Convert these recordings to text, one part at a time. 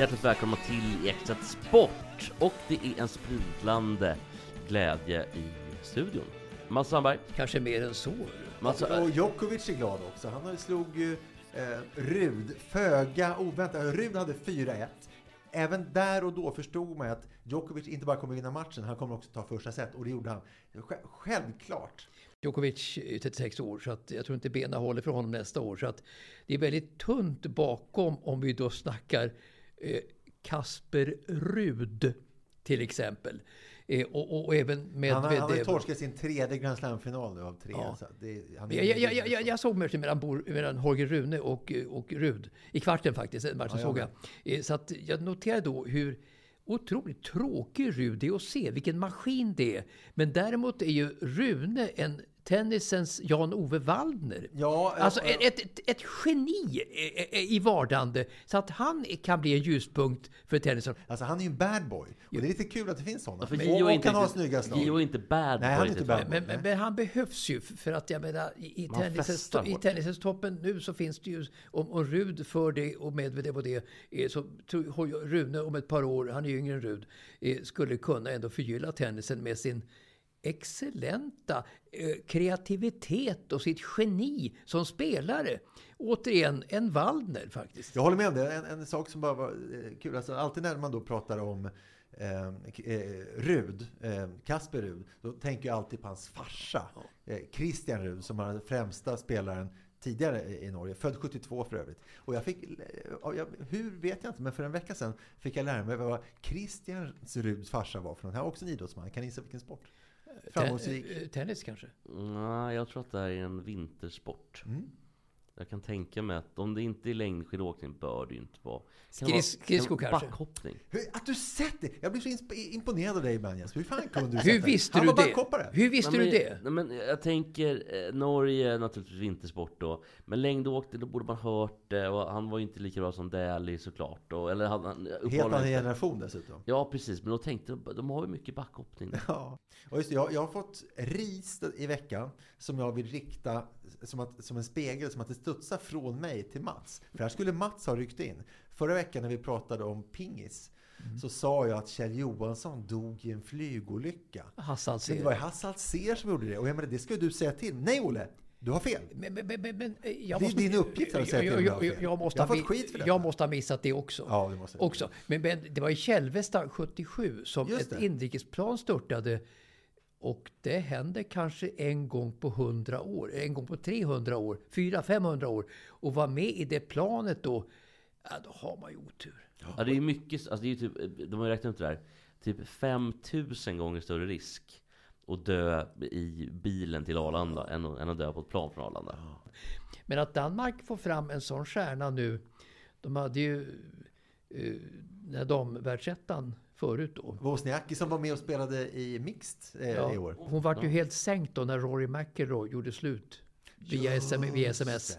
Hjärtligt välkomna till Ekstedt Sport! Och det är en sprudlande glädje i studion. Mats Sandberg. Kanske mer än så. Mats, Och Djokovic är glad också. Han slog eh, Rud föga oväntat. Rud hade 4-1. Även där och då förstod man att Djokovic inte bara kommer vinna matchen, han kommer också ta första set. Och det gjorde han. Sj- Självklart. Djokovic är 36 år, så att jag tror inte benen håller för honom nästa år. Så att det är väldigt tunt bakom om vi då snackar eh, Kasper Rud till exempel. Eh, och, och, även Han har, han har Medvedev. torskat sin tredje Grand Slam-final nu av tre. Ja. Så det, han Jag, jag, jag, jag, jag såg matchen mellan, Bor- mellan Holger Rune och, och Rud. I kvarten faktiskt, den matchen Ja, jag såg jag. Eh, Så att jag noterade då hur otroligt tråkig Rud är att se. Vilken maskin det är. Men däremot är ju Rune en tennisens Jan-Ove Waldner. Ja, Alltså ja, ett, ett, ett geni i- vardande. Så att han kan bli en ljuspunkt för tennisen. Alltså han är ju en bad boy. Och det är lite kul att det finns sådana. för och, och inte kan ha snygga slag. Gio är inte bad Nej, han är boy inte bad boy. Men, men, men han behövs ju för att jag menar i, Man tennisens, i tennisens toppen nu så finns det ju om, om Rud för det och Medvedev och det eh, så tror har ju Rune om ett par år, han är ju yngre än Rud, eh, skulle kunna ändå förgylla tennisen med sin excellenta eh, kreativitet och sitt geni som spelare. Återigen, en Waldner faktiskt. Jag håller med om det. En, en sak som bara var eh, kul. Alltså, alltid när man då pratar om eh, eh, Rud, eh, Kasper Rud, då tänker jag alltid på hans farsa. Eh, Christian Rud, som var den främsta spelaren tidigare i Norge. Född 72 för övrigt. Och jag fick, ja, jag, hur vet jag inte, men för en vecka sedan fick jag lära mig vad Christian Ruds farsa var för något. Han var också en idrottsman. Kan ni gissa vilken sport? Framgångsrik. Ten, tennis kanske? Nej, jag tror att det här är en vintersport. Mm. Jag kan tänka mig att om det inte är längdskidåkning bör det ju inte vara. Skridsko kanske? Backhoppning. Hur, att du sett det! Jag blir så imponerad av dig Banjas. Hur fan kunde du Hur sett det? visste Han du var det? koppare. Hur visste Nej, du men, det? Nej, men jag tänker, eh, Norge naturligtvis vintersport då. Men längdåkning, då borde man hört det. Och han var ju inte lika bra som Daly såklart. Och, eller hade han Helt annan generation dessutom. Ja, precis. Men då tänkte de, de har ju mycket backhoppning. Ja, och just det, jag, jag har fått ris i veckan som jag vill rikta som, att, som en spegel, som att det studsar från mig till Mats. För här skulle Mats ha ryckt in. Förra veckan när vi pratade om pingis så sa jag att Kjell Johansson dog i en flygolycka. Hasse Men det var ju Hasse Alsér som gjorde det. Och jag menar, det ska ju du säga till. Nej, Olle! Du har fel. Men, men, men, men, eh, Det är din uppgift att säga till jag, jag jag, måste Jag har ha fått mi- skit för detta. Jag måste ha missat det också. Ja, det måste också. Men, men det var i Kälvesta 77 som ett det. inrikesplan störtade. Och det händer kanske en gång på 100 år, en gång på 300 år, 400-500 år. Och vara med i det planet då, ja, då har man ju otur. Ja, det är mycket, alltså det är typ, de har ju räknat ut det där. Typ 5000 gånger större risk att dö i bilen till Arlanda än än att dö på ett plan från Arlanda. Men att Danmark får fram en sån stjärna nu. De hade ju eh, den här damvärldsettan förut då. Wozniacki som var med och spelade i Mixed eh, Ja, i år. hon vart ju helt sänkt då när Rory McIlroy gjorde slut. Via, SM, via sms.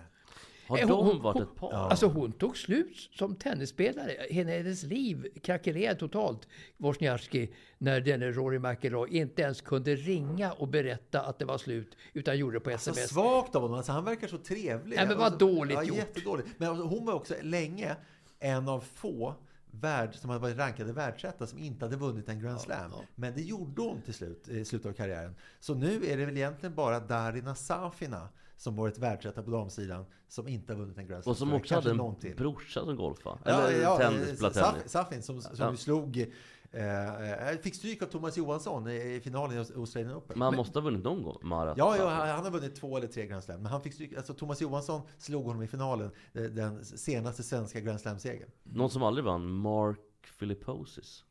Har Eh, de hon- varit hon- ett par? Alltså hon tog slut som tennisspelare. Henne- Hennes liv krackelerade totalt, Wozniacki, när denne Rory McIlroy inte ens kunde ringa och berätta att det var slut, utan gjorde det på Så sms. svagt av honom. Alltså, han verkar så trevlig. Nej, men vad Alltså, dåligt ja, gjort. Jättedåligt. Men alltså, hon var också länge en av få värld, som hade varit rankade världsetta som inte hade vunnit en Grand Slam. Men det gjorde hon till slut, i slutet av karriären. Så nu är det väl egentligen bara Darina Safina som varit världsetta på damsidan som inte har vunnit en Grand Slam. Och som Så också hade en brorsa som golfade. Ja, Eller ja, tennis, Saf- tennis. Safin som, som Ja. slog Eh, eh, fick stryk av Thomas Johansson i, finalen i Australian Open. Men han måste ha vunnit någon gång, Marat. Ja, ja han, han har vunnit två eller tre Grand Slam. Men han fick stryk, alltså Thomas Johansson slog honom i finalen. eh, Den senaste svenska Grand Slam-segern. Någon som aldrig vann, Mark Filipposis.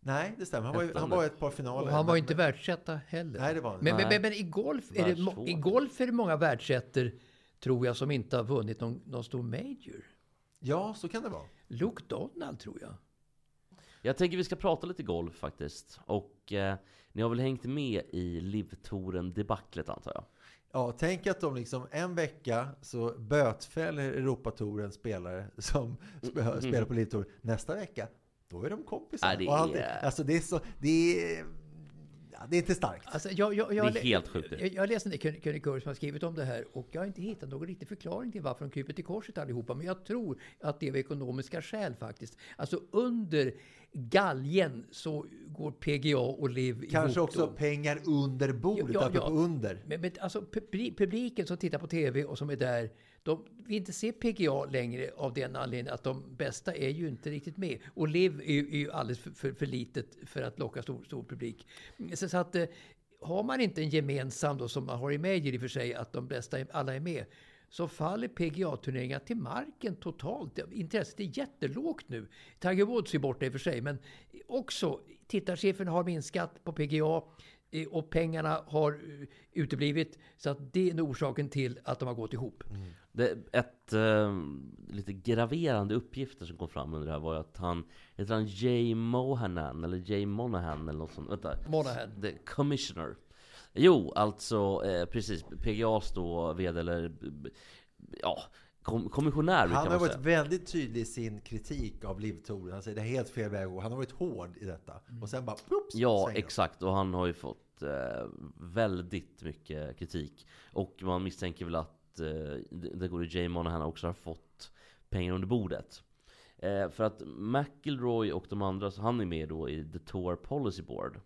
Nej, det stämmer. Han var, han var i ett par finaler. Och han var men- inte världsetta heller. Nej, det var han men, inte. men, men, men i golf är det, i golf är det många världsettor, tror jag, som inte har vunnit någon, någon stor major. Ja, så kan det vara. Luke Donald, tror jag. Jag tänker vi ska prata lite golf faktiskt. Och eh, ni har väl hängt med i Livtouren debaclet antar jag? Ja, tänk att de liksom en vecka så bötfäller Europatouren spelare som sp- spelar på Elittour. Nästa vecka, då är de kompisar. Ja, det är- Alltså det är så, det är, det är inte starkt. Alltså, jag, jag, jag, Det är helt sjukt. Jag, jag har läst en del krön- krönikörer som har skrivit om det här och jag har inte hittat någon riktig förklaring till varför de kryper till korset allihopa. Men jag tror att det är av ekonomiska skäl faktiskt. Alltså under galgen så går PGA och LIV Kanske också då. pengar under bordet, Ja, ja, ja. under. Men, men alltså publi- publiken som tittar på TV och som är där, de vill inte se PGA längre av den anledningen att de bästa är ju inte riktigt med. Och LIV är, ju- är ju alldeles för, för, för litet för att locka stor, stor publik. Så, så att eh, har man inte en gemensam då som man har i Major i och för sig, att de bästa alla är med, så faller PGA-turneringar till marken totalt. Intresset är jättelågt nu. Tiger Woods är borta i och för sig, men också tittarsiffrorna har minskat på PGA eh, och pengarna har eh, uteblivit. Så att det är nog orsaken till att de har gått ihop. Mm. Det, ett eh, lite graverande uppgifter som kom fram under det här var ju att han, heter han Jay Mohanan eller Jay Monahan eller något sånt? Vänta. Monahan. The Commissioner. Jo, alltså eh, precis. PGAs då VD eller ja, kom, kommissionär Han har varit säga. väldigt tydlig i sin kritik av Livtouren. Han säger det är helt fel väg. Han har varit hård i detta. Och sen bara, plops, Ja, svänger. exakt. Och han har ju fått eh, väldigt mycket kritik. Och man misstänker väl att eh, det det gode Jay Monahan också har fått pengar under bordet. Eh, för att McIlroy och de andra, så han är med då i The Tour Policy Board.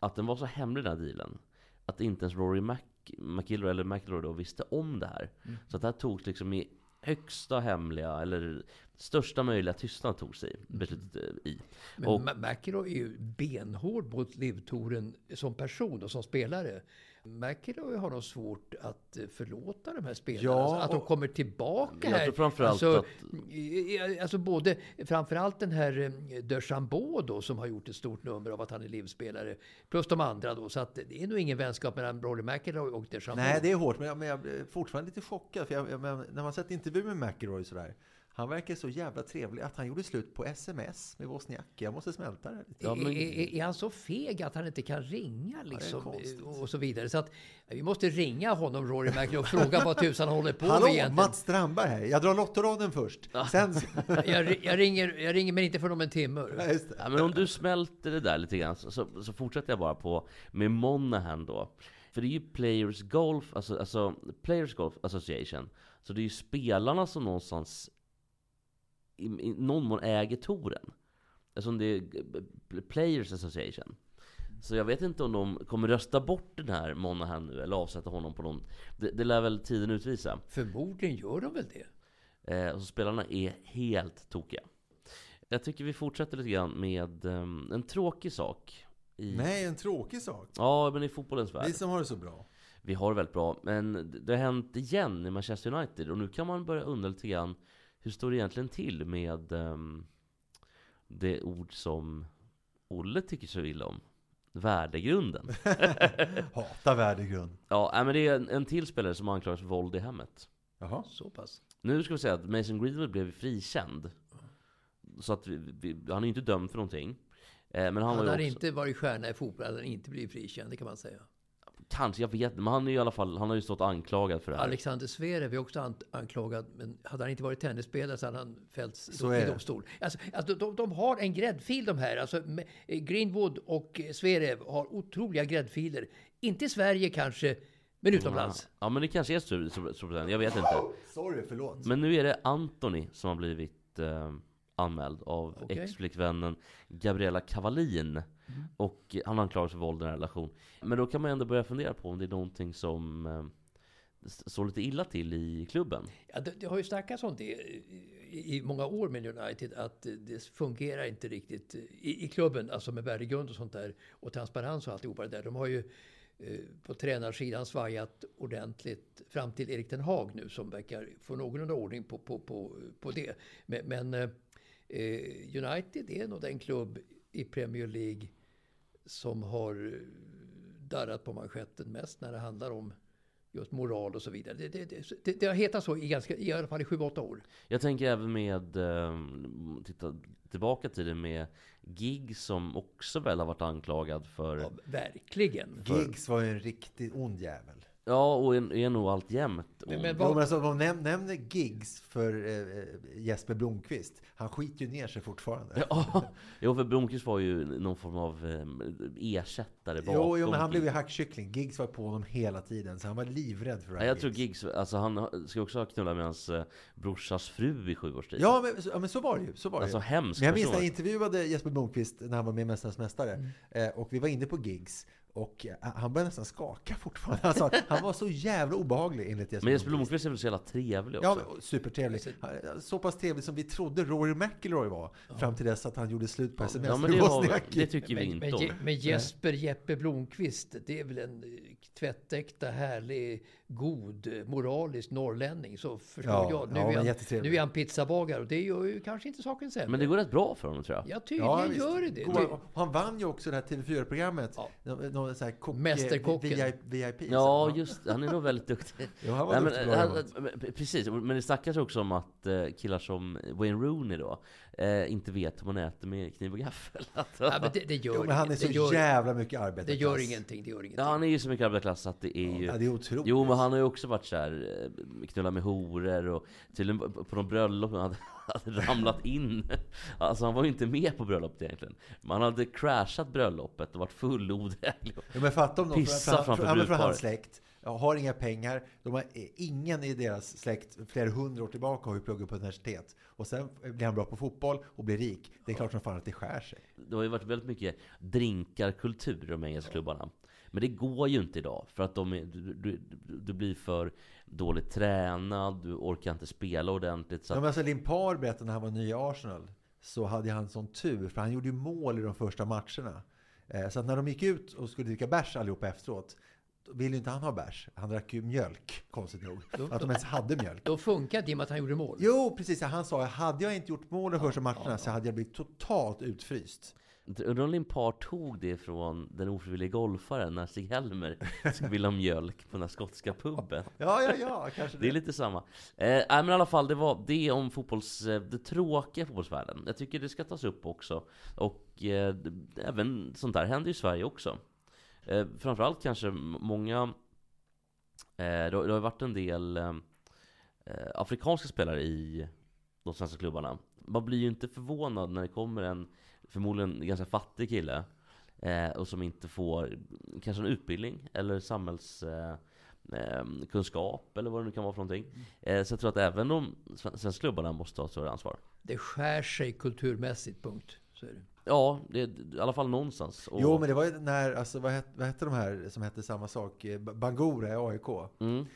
Att den var så hemlig den här dealen. Att inte ens Rory Mac McIlroy eller McIlroy då visste om det här. Så att det här togs liksom i högsta hemliga, eller största möjliga tystnad tog sig beslutet eh, i. Men Och- McIlroy är ju benhård mot livtouren som person och som spelare. McIlroy har nog svårt att eh, förlåta de här spelarna. Ja, alltså, att de kommer tillbaka här. framförallt alltså, att- alltså både, framförallt den här eh, DeChambeau då som har gjort ett stort nummer av att han är livspelare. Plus de andra då. Så att det är nog ingen vänskap mellan Rory McIlroy och DeChambeau. Nej, det är hårt. Men jag, men jag är fortfarande lite chockad. För jag, jag, när man sett intervju med McIlroy sådär. Han verkar så jävla trevlig att han gjorde slut på sms med Wozniacki. Jag måste smälta det lite. Ja, men- är, är, han så feg att han inte kan ringa liksom, konstigt. och så vidare? Så att vi måste ringa honom, Rory McIlroy, och fråga vad tusan han håller på med Hallå, egentligen. Mats Strandberg här. Jag drar lottoraden först. Sen... Jag, jag, ringer, jag ringer men inte för om en timme. Ja, just det. Ja, men om du smälter det där lite grann så, så, så fortsätter jag bara på med Monahan då. För det är ju Players Golf, alltså, alltså Players Golf Association. Så det är ju spelarna som någonstans i, i någon mån äger touren. Alltså det är Players Association. Så jag vet inte om de kommer rösta bort den här Monahan nu eller avsätta honom på någon... Det, det lär väl tiden utvisa. Förmodligen gör de väl det. Eh, så spelarna är helt tokiga. Jag tycker vi fortsätter lite grann med ehm, en tråkig sak. I, Nej, en tråkig sak. Ja, men i fotbollens värld. Vi som har det så bra. Vi har det väldigt bra, men det- det har hänt igen i Manchester United. Och nu kan man börja undra lite grann, hur står det egentligen till med ehm, det ord som Olle tycker så illa om? Värdegrunden. Hata värdegrund. ja, men det är en, en till spelare som anklagas för våld i hemmet. Jaha. Så pass. Nu ska vi säga att Mason Greenwood blev frikänd. Så att vi, vi, han är ju inte dömd för någonting. Eh, Men han Han hade också, inte varit stjärna i fotboll, han inte blivit frikänd, det kan man säga. Kanske, jag vet. Men han är ju i alla fall, han har ju stått anklagad för det här. Alexander Zverev är också an- anklagad, men hade han inte varit tennisspelare så hade han fällts i, Så i det. domstol. Alltså, alltså, de, de har en gräddfil de här. Alltså, Greenwood och Zverev har otroliga gräddfiler. Inte i Sverige kanske, men utomlands. Ja men det kanske är Storbritannien, jag vet inte. Sorry, förlåt. Men nu är det Anthony som har blivit eh, anmäld av Okej. ex-flickvännen Gabriella Cavallin. Mm. Och han anklagas för våld i den här relationen. Men då kan man ändå börja fundera på om det är någonting som... Eh, står lite illa till i klubben. Ja, det, det har ju snackats om det i, i många år med United, att det fungerar inte riktigt i, i klubben, alltså med värdegrund och sånt där, och transparens och alltihopa det där. De har ju eh, på tränarsidan svajat ordentligt fram till Erik Den Haag nu som verkar få någorlunda ordning på, på, på, på det. Men, men eh, eh United är nog den klubb i Premier League som har darrat på manschetten mest när det handlar om just moral och så vidare. Det, det, det, det har hetat så i, ganska, i alla fall i 7-8 år. Jag tänker även med, eh, titta tillbaka till det med Gig som också väl har varit anklagad för... Ja, verkligen. Giggs var ju en riktigt ond jävel. Ja, och är, är nog allt jämt. Men, men vad... alltså, de näm nämner gigs för eh, Jesper Blomqvist. Han skiter ju ner sig fortfarande. Ja, jo, för Blomqvist var ju någon form av eh, ersättare bakom. Jo, jo, men han blev ju hackkyckling. Giggs var på honom hela tiden, så han var livrädd för ja, Jag tror Giggs, alltså han ska också ha knullat med hans eh, brorsas fru i sju års tid. Ja, men, ja, men så var det ju. Så var det alltså hemskt. Men jag minns när jag intervjuade Jesper Blomqvist när han var med i Mästarnas Mästare. Mm. Eh, och vi var inne på Giggs. Och eh, han började nästan skaka fortfarande. Alltså, han var så jävla obehaglig enligt Jesper Men Jesper Blomqvist är väl så jävla trevlig också? Ja, supertrevlig. Så pass trevlig som vi trodde Rory McIlroy var. Ja. Fram till dess att han gjorde slut på sms. Ja, men det, har, det tycker vi inte men, om. Men Jesper Jeppe Blomqvist, det är väl en tvättäkta, härlig, god, moralisk norrlänning. Så förstår ja, jag. Nu, ja, är han, nu är han pizzabagare och det gör ju kanske inte saken sämre. Men det går rätt bra för honom tror jag. Ja, tydligen ja, gör det det. Han vann ju också det här TV4-programmet. Ja. Någon så här kock, Mästerkocken. VIP. Ja, just Han är nog väldigt duktig. jo, han var Nej, men, han, Precis, men det snackas också om att uh, killar som Wayne Rooney då uh, inte vet hur man äter med kniv och gaffel. ja, men det, det gör jo, men han är så gör, jävla mycket arbetarklass. Det gör ingenting. Det gör ingenting. Ja, han är ju så mycket arbetarklass att det är ju... Ja, det är otroligt. Jo, men han har ju också varit så här, eh, knulla med horor och tydligen på någon bröllop hade, hade ramlat in. Alltså han var ju inte med på bröllopet egentligen. Man hade crashat bröllopet och varit full odräglig. Ja, men fatta om de för, för, för, för hans släkt har inga pengar. De har, ingen i deras släkt flera hundra år tillbaka har ju pluggat på universitet. Och sen blir han bra på fotboll och blir rik. Det är klart som fan att det skär sig. Det har ju varit väldigt mycket drinkarkultur i de engelska klubbarna. Men det går ju inte idag. För att de är, du, du, du blir för dåligt tränad, du orkar inte spela ordentligt. Så att... ja, men alltså Limpar berättade när han var ny i Arsenal. Så hade han sån tur, för han gjorde ju mål i de första matcherna. Eh, så att när de gick ut och skulle dricka bärs allihopa efteråt ville ju inte han ha bärs. Han drack ju mjölk, konstigt nog. att de ens hade mjölk. Då funkar det i och med att han gjorde mål. Jo, precis. Han sa att hade jag inte gjort mål de första matcherna ja, ja. så hade jag blivit totalt utfryst. Undrar om Limpar tog det från den ofrivillige golfaren när Stig-Helmer skulle vilja ha mjölk på den här skotska puben. Ja, ja, ja, kanske det. Det är lite samma. Eh, nej, men i alla fall, det var det om fotbolls, eh, det tråkiga fotbollsvärlden. Jag tycker det ska tas upp också. Och eh, även sånt där händer i Sverige också. Eh, framförallt kanske många, eh, det, har, det har varit en del eh, eh, afrikanska spelare i de svenska klubbarna. Man blir ju inte förvånad när det kommer en förmodligen ganska fattig kille eh, och som inte får kanske en utbildning eller samhällskunskap eh, eller vad det nu kan vara för någonting. Eh, så jag tror att även de svenska klubbarna måste ha ett större ansvar. Det skär sig kulturmässigt, punkt. Så är det. Ja, det är i alla fall någonstans. Och... Jo, men det var ju när, alltså, vad, hette, vad hette de här som hette samma sak? Bangura i AIK. Mm.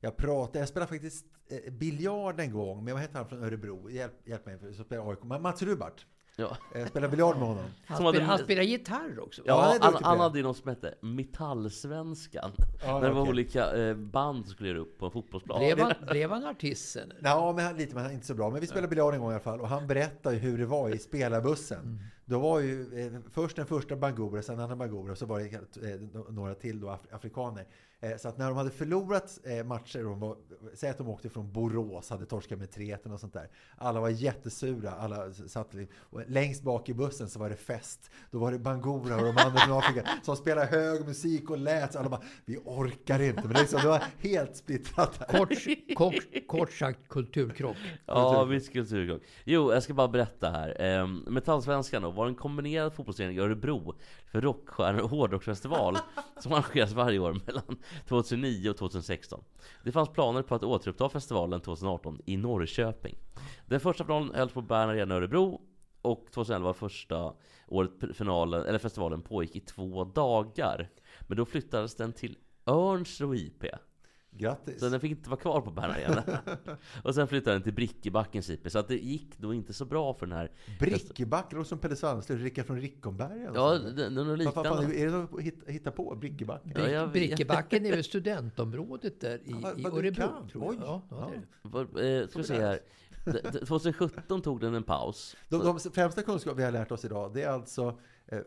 Jag pratade, jag spelade faktiskt eh, biljard en gång, men vad hette han från Örebro? Hjälp, hjälp mig, så spelade AIK. Mats Rubart. Ja. Jag spelade biljard med honom. Han, spelade, hade, han spelar gitarr också. Ja, ja han, han hade ju något som hette Metallsvenskan. Ja, när det var olika eh, band som skulle göra upp på en fotbollsplan. Blev han, blev han artist sen? Ja, men lite, men inte så bra. Men vi spelade biljard en gång i alla fall. Och han berättade hur det var i spelarbussen. Mm. Då var ju eh, först den första Bangura, sen den andra Bangura och så var det eh, några till då, af afrikaner. Eh, så att när de hade förlorat eh, matcher, de var, säg att de åkte från Borås, hade torskat med 3 och sånt där. Alla var jättesura, alla satt och längst bak i bussen så var det fest. Då var det Bangura och de andra från Afrika som spelade hög musik och lät. Så alla bara, vi orkar inte. Men det, liksom, det var helt splittrat. Kort, kort, kort sagt kulturkrock. Ja, visst kulturkrock. Jo, jag ska bara berätta här. Ehm, Metallsvenskan då, var en kombinerad fotbollsförening i Örebro för rockstjärnor och hårdrocksfestival som arrangeras varje år mellan 2009 och 2016. Det fanns planer på att återuppta festivalen 2018 i Norrköping. Den första finalen hölls på Bern Arena i Örebro och 2011 var första året finalen, eller festivalen pågick i två dagar. Men då flyttades den till Örnsköldsvik IP. Grattis! Så den fick inte vara kvar på Arena. och sen flyttade den till Brickebackens IP. Så att det gick då inte så bra för den här... Brickeback, låter som Pelle Svanslös, Rickard från Rickomberga. Ja, det, det är något Vad fan, liknande. är det så att hitta, hitta på? Brickebacken? Ja, jag. Brickebacken är väl studentområdet där i, Ja, i Örebro, kan. tror jag. Oj. Ja, ja. Vad, eh, ska vi se här. D- d- 2017 tog den en paus. De, de främsta kunskap vi har lärt oss idag, det är alltså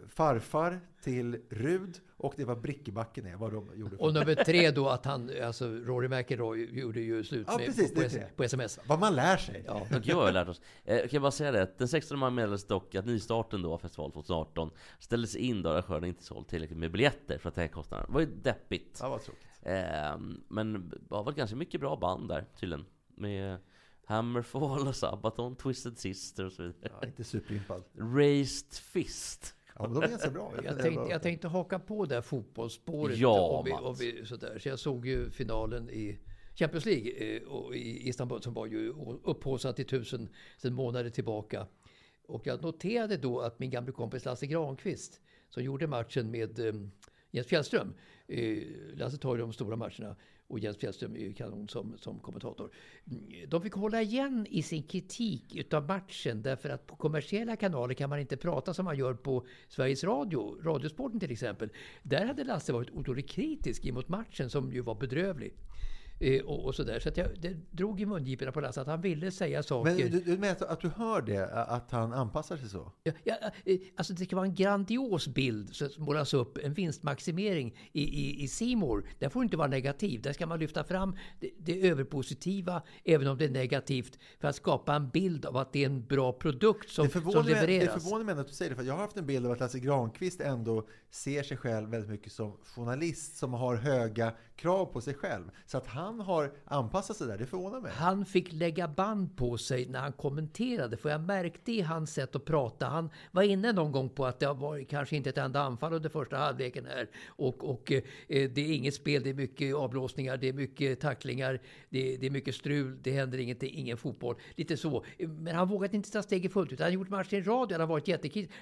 farfar till Rud och det var Brickebacken är, vad de gjorde. För. Och nummer tre då att han, alltså Rory McIlroy gjorde ju slut Ja, med, precis, på, på, på sms. Vad man lär sig! Ja. Och jag har lärt oss. Eh, kan jag bara säga det? Den 16 maj meddelades dock att nystarten då av festival 2018 ställdes in då arrangörerna inte sålt tillräckligt med biljetter för att täcka kostnaderna. Det var ju deppigt. Ja, vad tråkigt. Eh, men det var väl ganska mycket bra band där tydligen. Med Hammerfall och Sabaton, Twisted Sister och så vidare. Ja, inte superimpad. Raised Fist. Ja, de är ganska bra. Jag tänkte, jag tänkte haka på det här fotbollsspåret. Ja, om vi, om vi, sådär. Så jag såg ju finalen i Champions League eh, i Istanbul som var ju upphaussat i tusen sedan månader tillbaka. Och jag noterade då att min gamla kompis Lasse Granqvist som gjorde matchen med eh, Jens Fjällström. Eh, Lasse tar ju de stora matcherna och Jens Fjällström är ju kanon som, som kommentator. De fick hålla igen i sin kritik utav matchen därför att på kommersiella kanaler kan man inte prata som man gör på Sveriges Radio, Radiosporten till exempel. Där hade Lasse varit otroligt kritisk emot matchen som ju var bedrövlig. Eh, och, och sådär. Så att jag, det drog i mungiporna på Lasse att han ville säga saker. Men du, du menar att du hör det, att han anpassar sig så? Ja, ja, eh, alltså det kan vara en grandios bild som målas upp, en vinstmaximering i, i, i Seymour. Där får inte vara negativ. Där ska man lyfta fram det, det överpositiva, även om det är negativt, för att skapa en bild av att det är en bra produkt som, det, som mig, det levereras. förvånar mig att du säger det, för jag har haft en bild av att Lasse Granqvist ändå ser sig själv väldigt mycket som journalist som har höga krav på sig själv. Så att han har anpassat sig där, det förvånar mig. Han fick lägga band på sig när han kommenterade, för jag märkte i hans sätt att prata. Han var inne någon gång på att det har varit kanske inte ett enda anfall under första halvleken här. Och, och eh, det är inget spel, det är mycket avblåsningar, det är mycket tacklingar, det, det är mycket strul, det händer ingenting, ingen fotboll. Lite så. Men han vågade inte ta steget fullt ut. Han har gjort matchen i radio, han har varit jättekritisk.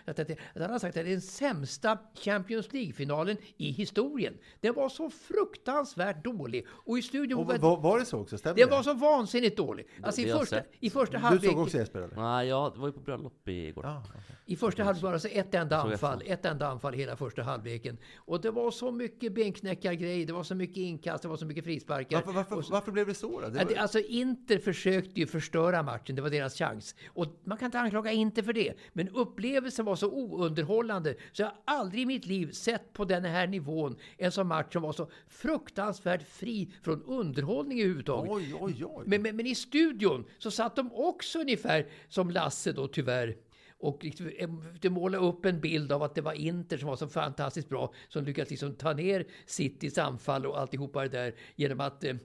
Han har sagt att det är den sämsta Champions League-finalen i historien. Det var så fruktansvärt dålig. Och i studion Och var- var, var det så också? Stämmer det var så vansinnigt dålig. Alltså i första, i första Du halvlek... såg också Jesper eller? Nej, jag var ju på bröllop igår. Ja, okej. I första halvlek var det alltså ett enda anfall. Ett enda anfall hela första halvleken. Och det var så mycket benknäckargrej, det var så mycket inkast, det var så mycket frisparkar. varför, varför, så- varför blev det så då? Det var, Alltså Inter försökte ju förstöra matchen, det var deras chans. Och man kan inte anklaga Inter för det. Men upplevelsen var så ounderhållande så jag har aldrig i mitt liv sett på den här nivån en sån match som var så fruktansvärt fri från underhållning överhuvudtaget. oj, oj, oj. Men, men, men i studion så satt de också ungefär som Lasse då tyvärr. Och liksom, eh, de målade upp en bild av att det var Inter som var så fantastiskt bra. Som lyckades liksom ta ner Citys anfall och alltihopa det där genom att eh,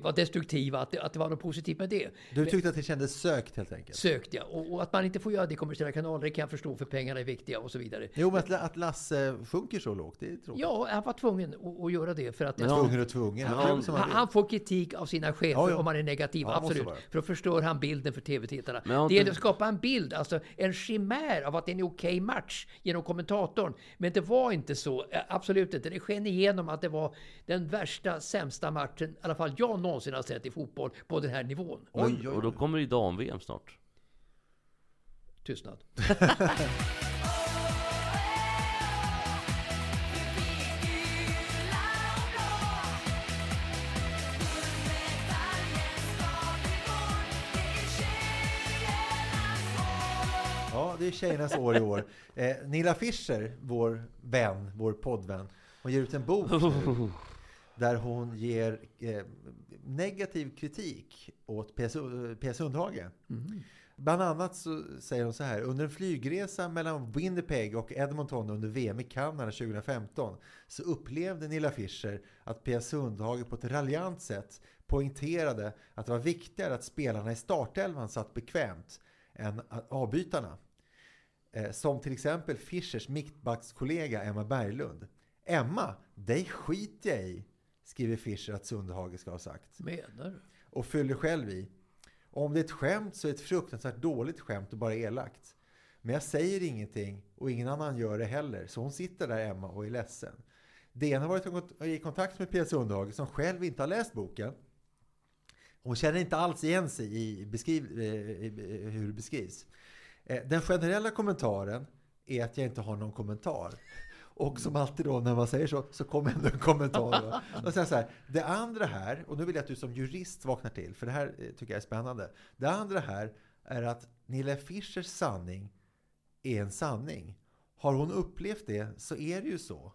vara destruktiva. Att det, att det var något positivt med det. Du tyckte att det kändes sökt helt enkelt? Sökt ja. Och, och att man inte får göra det i kommersiella kanaler det kan jag förstå för pengarna är viktiga och så vidare. Jo, men att, att Lasse sjunker så lågt, det är tråkigt. Ja, han var tvungen att, att göra det för att... Men Tvungen och tvungen. Ja, Han han Han, får kritik av sina chefer Ja, ja. om han är negativ, Ja, absolut. För då förstör han bilden för tv-tittarna. Det inte- gäller att skapa en bild, alltså en chimär av att det är en okej match genom kommentatorn. Men det var inte så, absolut inte. Det sken igenom att det var den värsta, sämsta matchen, i alla fall jag någonsin har sett i fotboll på den här nivån. Oj, oj, Och då oj. kommer ju dam-VM snart. Tystnad. Ja, det är tjejernas år i år. Eh, Nilla Fischer, vår vän, vår poddvän, hon ger ut en bok nu, där hon ger eh, negativ kritik åt P.S. Sundhage. Bland annat så säger hon så här. Under en flygresa mellan Winnipeg och Edmonton under VM i Kanada 2015 så upplevde Nilla Fischer att P.S. Sundhage på ett raljant sätt poängterade att det var viktigare att spelarna i startelvan satt bekvämt än avbytarna. Eh, som till exempel Fischers mittbackskollega Emma Berglund. Emma, dig skiter jag i, skriver Fischer att Sundhage ska ha sagt. Menar du? Och fyller själv i. Om det är ett skämt så är det ett fruktansvärt dåligt skämt och bara elakt. Men jag säger ingenting och ingen annan gör det heller. Så hon sitter där Emma och är ledsen. DN har varit i kontakt med Pia Sundhage som själv inte har läst boken. Hon känner inte alls igen sig i, beskriv, eh, i hur det beskrivs. Eh, den generella kommentaren är att jag inte har någon kommentar. Och som alltid då när man säger så, så kommer ändå en kommentar. Och sen så här, det andra här, och nu vill jag att du som jurist vaknar till, för det här eh, tycker jag är spännande. Det andra här är att Nilla Fischers sanning är en sanning. Har hon upplevt det så är det ju så.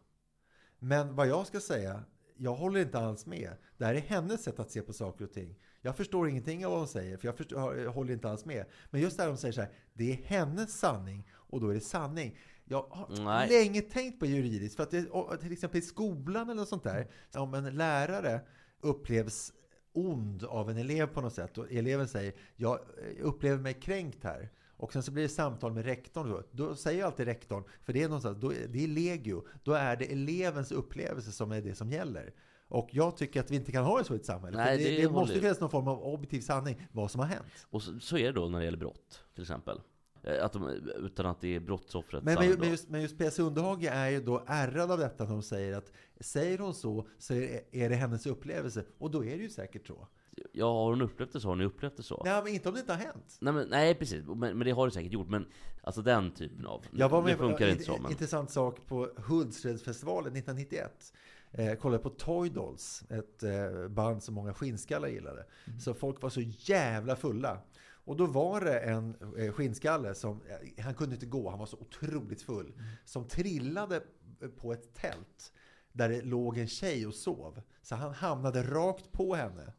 Men vad jag ska säga, jag håller inte alls med. Det här är hennes sätt att se på saker och ting. Jag förstår ingenting av vad hon säger, för jag, förstår, jag håller inte alls med. Men just där hon säger så här, det är hennes sanning och då är det sanning. Jag har Nej. länge tänkt på juridiskt, för att det, till exempel i skolan eller sånt där, om en lärare upplevs ond av en elev på något sätt och eleven säger jag upplever mig kränkt här. Och sen så blir det samtal med rektorn. Då, då säger alltid rektorn, för det är någonstans, då, det är legio, då är det elevens upplevelse som är det som gäller. Och jag tycker att vi inte kan ha det så i ett samhälle. Nej, det, det, det måste finnas någon form av objektiv sanning vad som har hänt. Och så, så är det då när det gäller brott, till exempel. Eh, att de, utan att det är brottsoffret men, men, men, just, men just P.S. Underhage är ju då ärrad av detta när hon säger att säger hon så så är, är det hennes upplevelse. Och då är det ju säkert så. Ja, har hon upplevt det så har hon upplevt det så. Nej, men inte om det inte har hänt. Nej, men, nej precis. Men, men det har det säkert gjort. Men alltså den typen av... Jag var med, det funkar inte så. Men... Intressant sak på Hultsfredsfestivalen 1991. Eh, kollade på Toy Dolls, ett eh, band som många skinnskallar gillade. Mm. Så folk var så jävla fulla. Och då var det en eh, skinnskalle som, eh, han kunde inte gå, han var så otroligt full. Mm. Som trillade på ett tält där det låg en tjej och sov. Så han hamnade rakt på henne.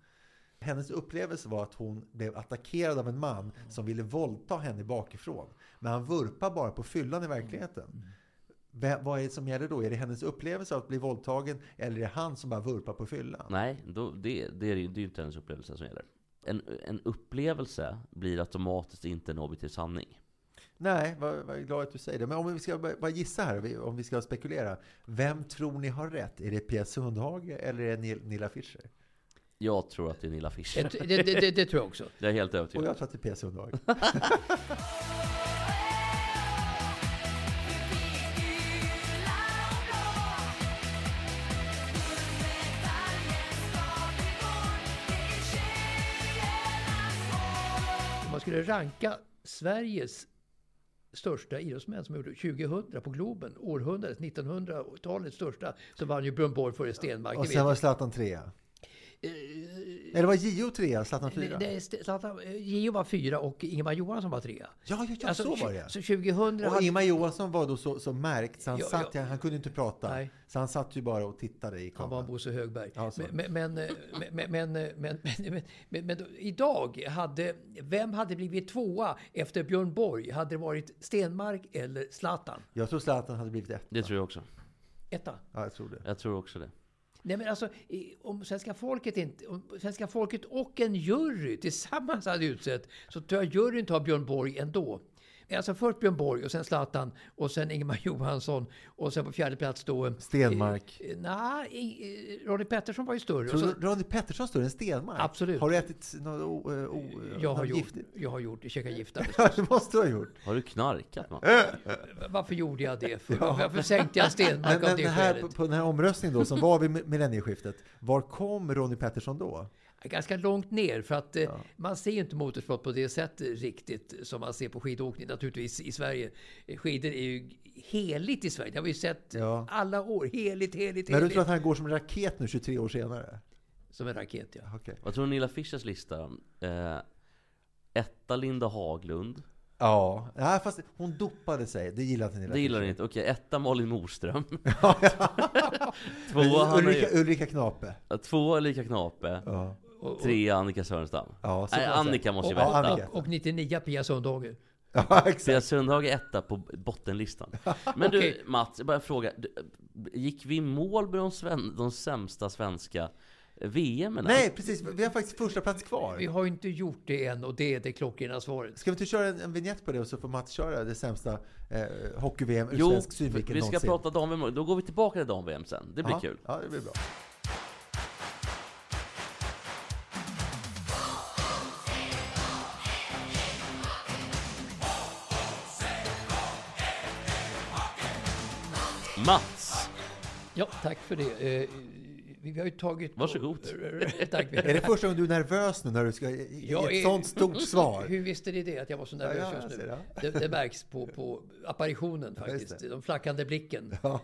Hennes upplevelse var att hon blev attackerad av en man som ville våldta henne bakifrån. Men han vurpar bara på fyllan i verkligheten. Vad är det som gäller då? Är det hennes upplevelse av att bli våldtagen eller är det han som bara vurpar på fyllan? Nej, då, det, det, är ju, det är inte hennes upplevelse som gäller. En, en upplevelse blir automatiskt inte en objektiv sanning. Nej, vad, vad glad att du säger det. Men om vi ska bara gissa här, om vi ska spekulera. Vem tror ni har rätt? Är det Pia Sundhage eller är det Nilla Fischer? Jag tror att det är Nilla Fischer. Det, det, det, det tror jag också. Jag är helt övertygad. Och jag tror att det är Pia Sundhage. skulle ranka Sveriges största idrottsmän som gjorde 2000 på Globen, århundradets, 1900-talets största, så vann ju Björn Borg före Stenmark. Och sen var Zlatan trea. Eh, Eller var Gio trea, Zlatan fyra? Nej, Zlatan, eh, Gio var fyra och Ingemar Johansson var trea. Ja, ja, ja alltså, så var det. Så 2000 och hade... Ingemar Johansson var då så, så märkt så han, ja, satt, ja. han kunde inte prata. Nej. Så han satt ju bara och tittade i kameran. Han var Bosse Högberg. Ja, men, men, men, men, men, men, idag, hade, vem hade blivit tvåa efter Björn Borg? Hade det varit Stenmark eller Zlatan? Jag tror Zlatan hade blivit etta. Det tror jag också. Etta? Ja, jag tror det. Jag tror också det. Nej, men alltså, om svenska folket, inte, om svenska folket och en jury tillsammans hade utsett så tror jag juryn tar Björn Borg ändå. Alltså först Björn Borg och sen Zlatan och sen Ingemar Johansson och sen på fjärde plats då... Eh, Stenmark? Eh, nej, Ronny Pettersson var ju större. Tror du Ronny Pettersson större än Stenmark? Absolut. Har du ätit något o, eh, o, jag, har gjort, jag har gjort, käkat gift Ja, det måste du ha gjort. Har du knarkat man? Varför gjorde jag det? För, ja. Varför sänkte jag Stenmark men, av det här, skälet? På den här omröstningen då, som var vid millennieskiftet, var kom Ronny Pettersson då? Ganska långt ner. För att eh, ja. man ser ju inte motorsport på det sättet riktigt som man ser på skidåkning naturligtvis i Sverige. Skidor är ju heligt i Sverige. Det har vi sett ja. alla år. Heligt, heligt, Men du tror att han går som en raket nu 23 år senare? Som en raket, ja. Okay. Vad tror du Nilla Fischers lista? Eh, etta Linda Haglund. Ja, ja, fast hon dopade sig. Det gillar inte Nilla Det gillar inte. Okej, etta Malin Morström. två Ulrika, Ulrika Knape. Två Ulrika Knape. Ja. Och, Tre Annika Sörenstam. Ja, Nej, Annika måste ju vara etta. Och, och 99 Pia Sundhage. Ja, exakt. Pia Sundhage etta på bottenlistan. Men du okay. Mats, jag bara fråga. Gick vi i mål med de, sven de sämsta svenska VM? Eller? Nej, precis. Vi har faktiskt första plats kvar. Vi har inte gjort det än och det är det klockrena svaret. Ska vi inte köra en, en vignett på det och så får Mats köra det sämsta eh, hockey-VM ur svensk synvinkel vi ska någonsin. prata dam-VM. Då går vi tillbaka till dam-VM sen. Det blir ja, kul. Ja, det blir bra. Mats! Ja, tack för det. Eh, vi har ju tagit... Varsågod. tack. Är det första gången du är nervös nu när du ska ge Jag ett är- sånt stort svar? Hur visste ni det, att jag var så nervös Ja, ja, just nu? Det, det märks på, på apparitionen Ja, faktiskt. det. De flackande blicken eh,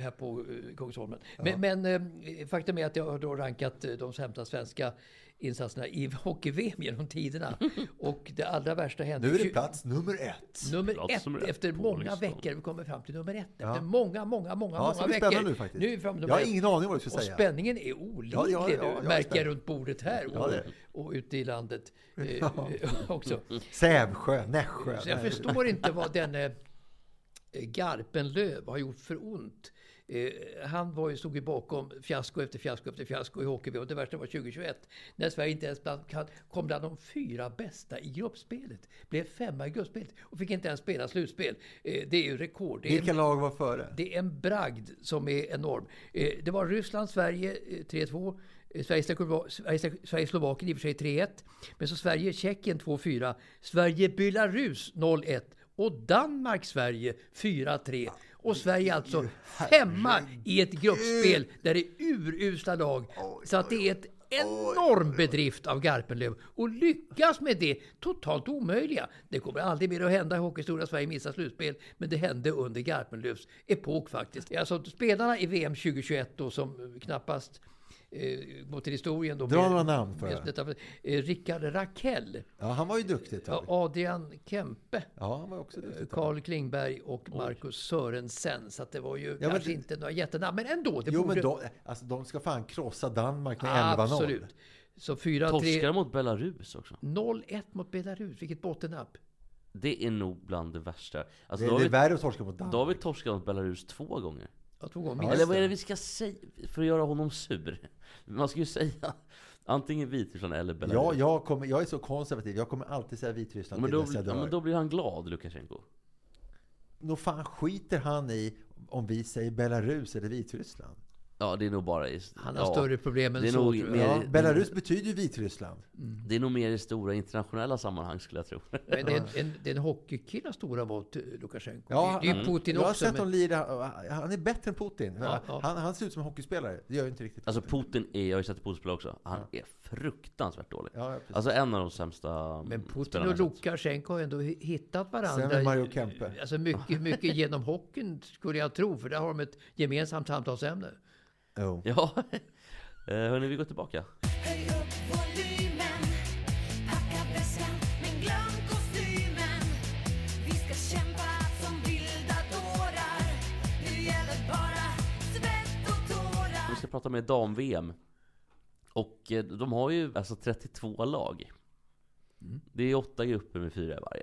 här på eh, Kungsholmen. Men, men eh, faktum är att jag har då rankat eh, de sämsta svenska insatserna i hockey-VM genom tiderna. Och det allra värsta hände... Nu är det plats nummer ett. Nummer Plats ett, nummer ett efter många listan. veckor. Vi kommer fram till nummer ett. Efter Ja. många, många, många, Ja, många veckor. nu faktiskt. Nu är vi framme Jag har ett. ingen aning vad du ska Och säga. spänningen är olidlig Ja, ja, ja, nu, jag är märker jag runt bordet här och, Ja, och ute i landet eh, också. Sävsjö, Nässjö. Så jag förstår inte vad denne eh, Garpenlöv har gjort för ont. Eh, han var ju, stod ju bakom fiasko efter fiasko efter fiasko i hockey och det värsta var 2021 när Sverige inte ens bland, kom bland de fyra bästa i gruppspelet. Blev femma i gruppspelet och fick inte ens spela slutspel. Eh, det är ju rekord. Det Vilka lag var före? det är en bragd som är enorm. Eh, det var Ryssland-Sverige eh, 3-2. Eh, Sverige-Slovakien Sverige, Sverige, Slovakien i och för sig 3-1. Men så Sverige-Tjeckien 2-4. Sverige-Belarus 0-1. Och Danmark-Sverige 4-3. Och Sverige alltså femma i ett gruppspel där det är urusla lag. Så att det är ett enorm bedrift av Garpenlöv och lyckas med det totalt omöjliga. Det kommer aldrig mer att hända i hockeystora Sverige missar slutspel, men det hände under Garpenlövs epok faktiskt. Alltså spelarna i VM 2021 då som knappast eh, går till historien. Då Dra med- några namn för med detta, eh, Rickard Rakell, Ja, han var ju duktig ett tag. ja, Adrian Kempe, Ja, han var också duktig. Carl Klingberg och Marcus Sörensen. Så att det var ju men kanske det- inte några jättenamn, men ändå. Det Jo, borde... men de, alltså, de ska fan krossa Danmark med 11-0. Absolut. Så 4-3. Torskar mot Belarus också. 0-1 mot Belarus. Vilket bottennapp. Det är nog bland det värsta. Alltså, Det, det är vi, värre att torska mot Danmark. då har vi torskat mot Belarus två gånger. Jag tog om Ja. Eller vad är det vi ska säga för att göra honom sur? Man ska ju säga antingen Vitryssland eller Belarus. Ja, jag, kommer, jag är så konservativ. Jag kommer alltid säga Vitryssland men, till då, dess jag ja, dör. men då blir han glad, Lukasjenko. Då fan skiter han i om vi säger Belarus eller Vitryssland. Ja, det är nog bara i... Han har ja, större problem än det är så. mer- jag. Ja, Belarus betyder ju Vitryssland. Det är nog mer i stora internationella sammanhang skulle jag tro. Men det är en, en, det är en hockeykille av stora mått, eh, Lukasjenko. Ja, det är ju Putin jag har också. sett men- dem lira. Han är bättre än Putin. Ja, ja. Han, han ser ut som en hockeyspelare. Det gör ju inte riktigt Alltså Putin. Är, jag har ju sett Putin spela också, han är fruktansvärt dålig. Ja, ja, precis. Alltså en av de sämsta Men Putin och jag sett. Lukasjenko har ändå hi- hittat varandra. Sen Mario Kempe. Alltså mycket, mycket genom hockeyn skulle jag tro. För där har de ett gemensamt samtalsämne. Jo. Ja, Eh, hörni vi går tillbaka. Höj upp volymen Packa väskan men glöm kostymen Vi ska kämpa som vilda dårar Nu gäller bara svett och Vi tårar ska prata med dam-VM. Och eh, de har ju alltså 32 lag. Det är åtta grupper med fyra i varje.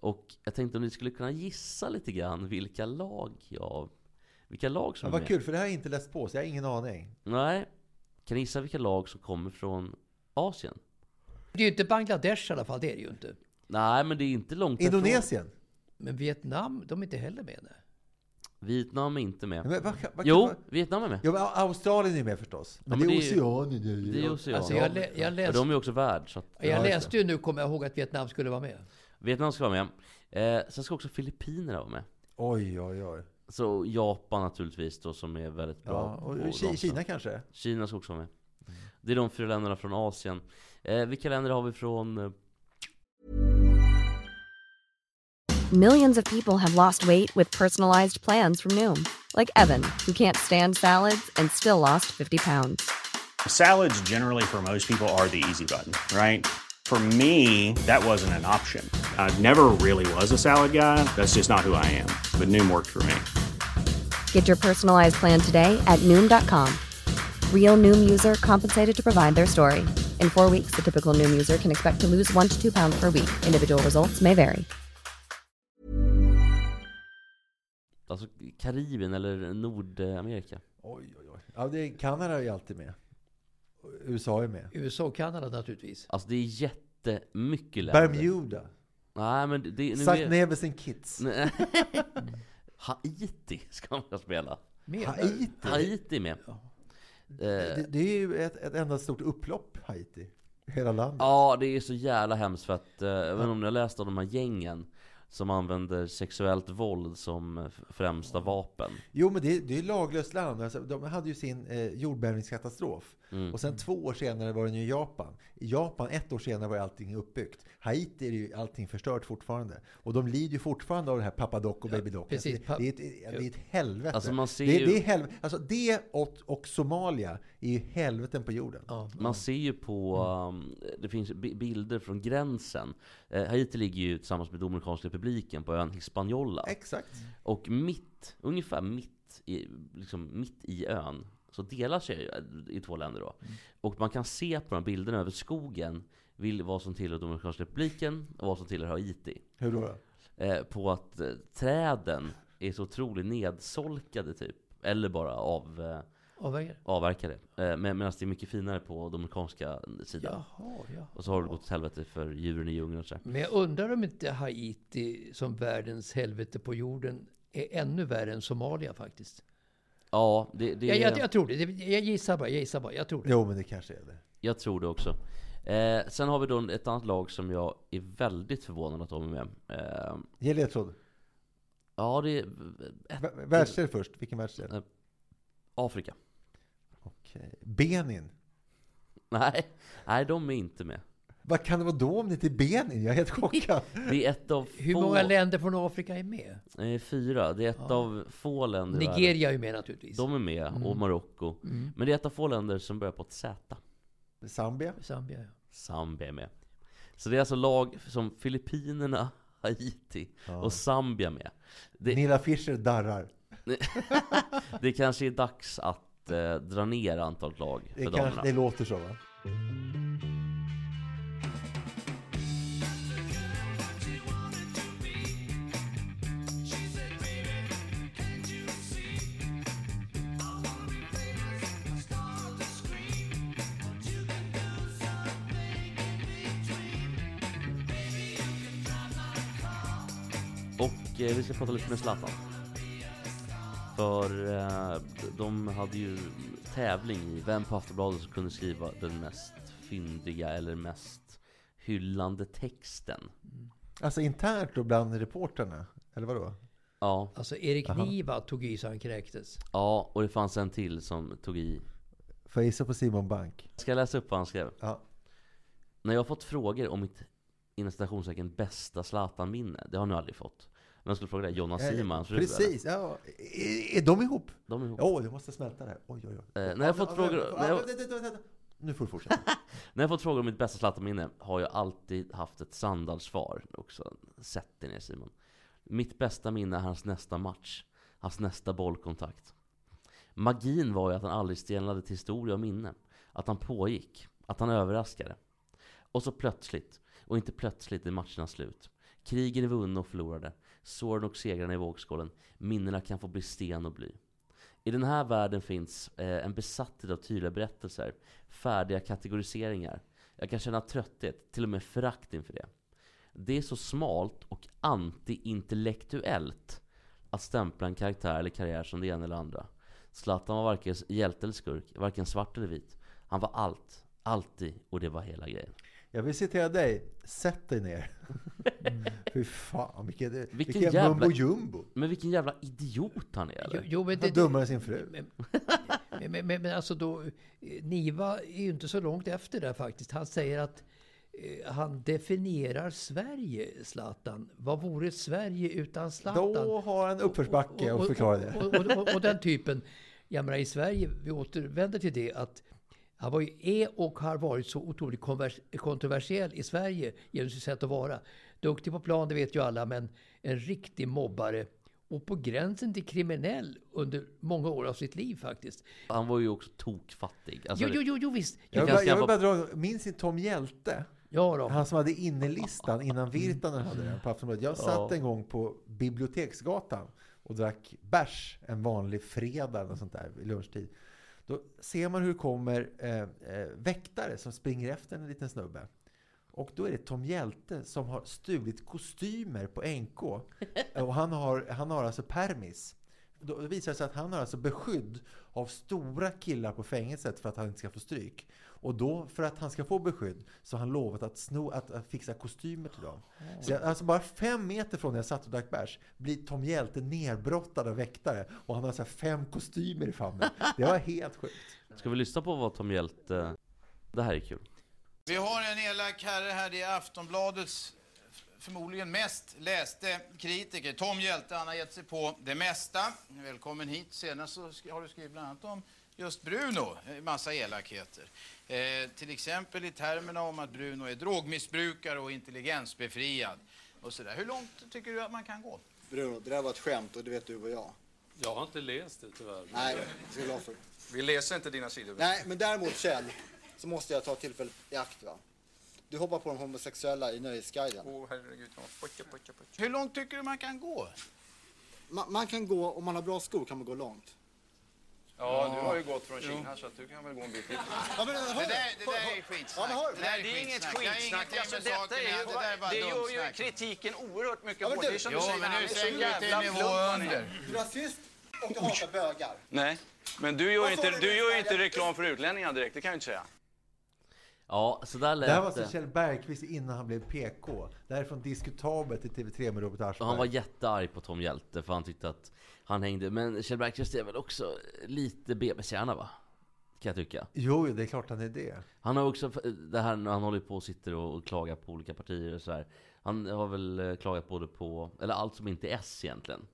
Och jag tänkte om ni skulle kunna gissa lite grann vilka lag jag... Vilka lag som Ja, är vad med. kul, för det här har jag inte läst på, så jag har ingen aning. Nej. Kan ni gissa vilka lag som kommer från Asien? Det är ju inte Bangladesh i alla fall. Det är det ju inte. Nej, men det är inte långt ifrån. Indonesien? Men Vietnam, de är inte heller med. Nej. Vietnam är inte med. Men vad, vad, vad, Jo, vad- Vietnam är med. Ja, men Australien är med förstås. Men, men det är det är ju- Oceanien. Det är Oceanien. Alltså jag, lä, jag, Ja, läst, de är också värd. Så att, Ja, jag läste ju nu, kommer jag ihåg, att Vietnam skulle vara med. Vietnam ska vara med. Eh, sen ska också Filippinerna vara med. Oj, oj, oj. Så Japan naturligtvis då som är väldigt bra. Ja, och som- Kina kanske? Kina ska också vara med. Det är de fyra länderna från Asien. Eh, vilka länder har vi från... Eh, Millions of people have lost weight with personalized plans from Noom, like Evan, who can't stand salads and still lost 50 pounds. Salads, generally, for most people, are the easy button, right? For me, that wasn't an option. I never really was a salad guy. That's just not who I am. But Noom worked for me. Get your personalized plan today at Noom.com. Real Noom user compensated to provide their story. In four weeks, the typical Noom user can expect to lose one to two pounds per week. Individual results may vary. alltså Karibien eller Nordamerika? Oj, oj, oj. Ja, det är, Kanada är ju alltid med. USA är med. USA och Kanada naturligtvis. Alltså det är jättemycket länder. Bermuda. Nej men det, nu Sankt är... Neves and Kitts. Haiti ska man spela. Med. Haiti. Haiti med. Eh, Det, det är ju ett, ett enda stort upplopp, Haiti. Hela landet. Ja, det är så jävla hemskt för att, eh, jag vet inte om ni har läst om de här gängen som använder sexuellt våld som eh, främsta vapen. Jo, men det, det är laglöst land. Alltså, de hade ju sin eh, jordbävningskatastrof. Mm. Och sen två år senare var det ju Japan. I Japan, ett år senare, var allting uppbyggt. Haiti är ju allting förstört fortfarande. Och de lider ju fortfarande av det här Papa Doc och Baby Doc. Alltså, det, det, är ett, det är ett helvete. Alltså, man ser det, ju- det, är helvete. Alltså, det och, och Somalia är ju helveten på jorden. Ja, Man ser ju på, um, det finns bi- bilder från gränsen. Eh, Haiti ligger ju tillsammans med Dominikanska republiken på ön Hispaniola. Exakt. Och mitt, ungefär mitt i, liksom mitt i ön, så delar sig i två länder då. Och man kan se på de här bilderna över skogen vil- vad som tillhör Dominikanska republiken och vad som tillhör Haiti. Hur då? Eh, på att eh, träden är så otroligt nedsolkade typ. Eller bara av, eh, avverkade. Eh, men medan det är mycket finare på dominikanska sidan. Jaha, ja. Och så har det gått åt helvete för djuren i djungeln och så. Men jag undrar om inte Haiti som världens helvete på jorden är ännu värre än Somalia faktiskt. Ja, det, det, Jag, jag, jag tror det. Jag gissar bara. Jag gissar bara. Jag tror det. Jo, men det kanske är det. Jag tror det också. Eh, sen har vi då ett annat lag som jag är väldigt förvånad att de är med. Eh, Ge ledtråd. ja, det är Världsdel först. Vilken världsdel? Afrika. Okej. Benin. Nej, nej, de är inte med. Vad kan det vara då om det inte är Benin? Jag är helt chockad. Det är ett av Hur få... många länder från Afrika är med? Eh, fyra. Det är ett av få länder. Nigeria är ju med naturligtvis. De är med, och Marocko. Mm. Men det är ett av få länder som börjar på ett Z. Zambia. Zambia, ja. Zambia är med. Så det är alltså lag som Filippinerna, Haiti och Zambia med. Det, Nilla Fischer darrar. det kanske är dags att eh, dra ner antalet lag för Det, damerna. kanske, det låter så va? Vi ska prata lite med Zlatan. För eh, de hade ju tävling i vem på Aftonbladet som kunde skriva den mest fyndiga eller mest hyllande texten. Alltså internt då bland reporterna? Eller vadå? Ja, Alltså Erik Niva tog i så han kräktes. ja, och det fanns en till som tog i. Får jag gissa på Simon Bank? Ska jag läsa upp vad han skrev? Ja. När jag har fått frågor om mitt inom citationstecken bästa Zlatan-minne, det har nog aldrig fått. Men jag skulle fråga dig, Jonna Simans fru, eller? Precis, ja. Är, är de ihop? De är ihop. Åh, oh, jag måste smälta det här. Oj, oj, oj. Eh, när jag fått frågor- när jag-. Nu får du fortsätta. När jag fått frågor om mitt bästa Zlatan-minne har jag alltid haft ett Sandals-svar också. Sätt dig ner Simon. Mitt bästa minne är hans nästa match. Hans nästa bollkontakt. Magin var ju att han aldrig stelnade till historia och minne. Att han pågick. Att han överraskade. Och så plötsligt, och inte plötsligt är matcherna slut. Krigen är vunna och förlorade. Såren och segrarna i vågskålen. Minnena kan få bli sten och bly. I den här världen finns eh, en besatthet av tydliga berättelser, färdiga kategoriseringar. Jag kan känna trötthet, till och med förakt inför det. Det är så smalt och anti-intellektuellt att stämpla en karaktär eller karriär som det ena eller andra. Zlatan var varken hjälte eller skurk, varken svart eller vit. Han var allt, alltid, och det var hela grejen. Jag vill citera dig. Sätt dig ner. Fy fan, vilket, Vilken vilken jävla- mumbo jumbo. Men vilken jävla idiot han är Jo, eller? jo, men Han det, dummare än sin fru. Men, men, men, men alltså då, Niva är ju inte så långt efter där faktiskt. Han säger att eh, han definierar Sverige, Zlatan. Vad vore Sverige utan Zlatan? Då har han uppförsbacke det. Och, och, och, och den typen. Jag menar i Sverige, vi återvänder till det att han var ju, är och har varit så otroligt kontroversiell i Sverige genom sitt sätt att vara. Duktig på plan, det vet ju alla, men en riktig mobbare. Och på gränsen till kriminell under många år av sitt liv faktiskt. Han var ju också tokfattig. Alltså, Jo, jo, jo, jo visst. Jag bara, jag vill bara dra, minns ni Tom Hjälte? Ja då. Han som hade innelistan innan Virtanen hade den på Aftonbladet. Jag satt Ja. en gång på Biblioteksgatan och drack bärs en vanlig fredag eller sånt där vid lunchtid. Då ser man hur det kommer eh, eh, väktare som springer efter en liten snubbe. Och då är det Tom Hjälte som har stulit kostymer på NK. Och han har, han har alltså permis då visar det sig att han har alltså beskydd av stora killar på fängelset för att han inte ska få stryk. Och då, för att han ska få beskydd, så har han lovat att, sno, att, att fixa kostymer till dem. Så jag, alltså bara fem meter från där jag satt och drack bärs blir Tom Hjälte nerbrottad av väktare. Och han har så här fem kostymer i famnen. Det var helt sjukt. Ska vi lyssna på vad Tom Hjälte... Det här är kul. Vi har en elak herre här, det är Aftonbladets förmodligen mest läste kritiker. Tom Hjälte, han har gett sig på det mesta. Välkommen hit. Senast så har du skrivit bland annat om just Bruno, en massa elakheter. Eh, till exempel i termerna om att Bruno är drogmissbrukare och intelligensbefriad. Och sådär. Hur långt tycker du att man kan gå? Bruno, det där var ett skämt och det vet du och jag. Jag har inte läst det tyvärr. Nej, det ska jag för. Vi läser inte dina sidor. Nej, men däremot Kjell, så måste jag ta tillfället i akt va. Du hoppar på de homosexuella i Nöjesguiden. Åh herregud. Ja. Pojke, pojke. Hur långt tycker du man kan gå? Man, man kan gå, om man har bra skor kan man gå långt. Ja, du har ju gått från Kina så att du kan väl gå en bit till. Ja, men, Det där, det där är skitsnack. Ja, men hör- det där är Det är inget skitsnack. Det ingenting Alltså, detta saken är att ju. Det där är det gör ju kritiken oerhört mycket Ja, är som Jo, säger, men nu är sänker du till nivå är. under. Du är rasist och du hatar bögar. Nej, men du gör inte, du? du gör ju inte reklam för utlänningar direkt, det kan jag inte säga. Ja, så där Det här var lät alltså. Kjell Bergqvist innan han blev PK. Det här är från Diskutabelt i TV3 med Robert Och Aschberg. han var jättearg på Tom Hjälte för han tyckte att han hängde. Men Kjell Bergqvist är väl också lite bebishjärna va? Kan jag tycka. Jo, det är klart han är det. Han har också, det här när han håller på och sitter och och klagar på olika partier och så här. Han har väl eh, klagat både på, eller allt som inte är S egentligen.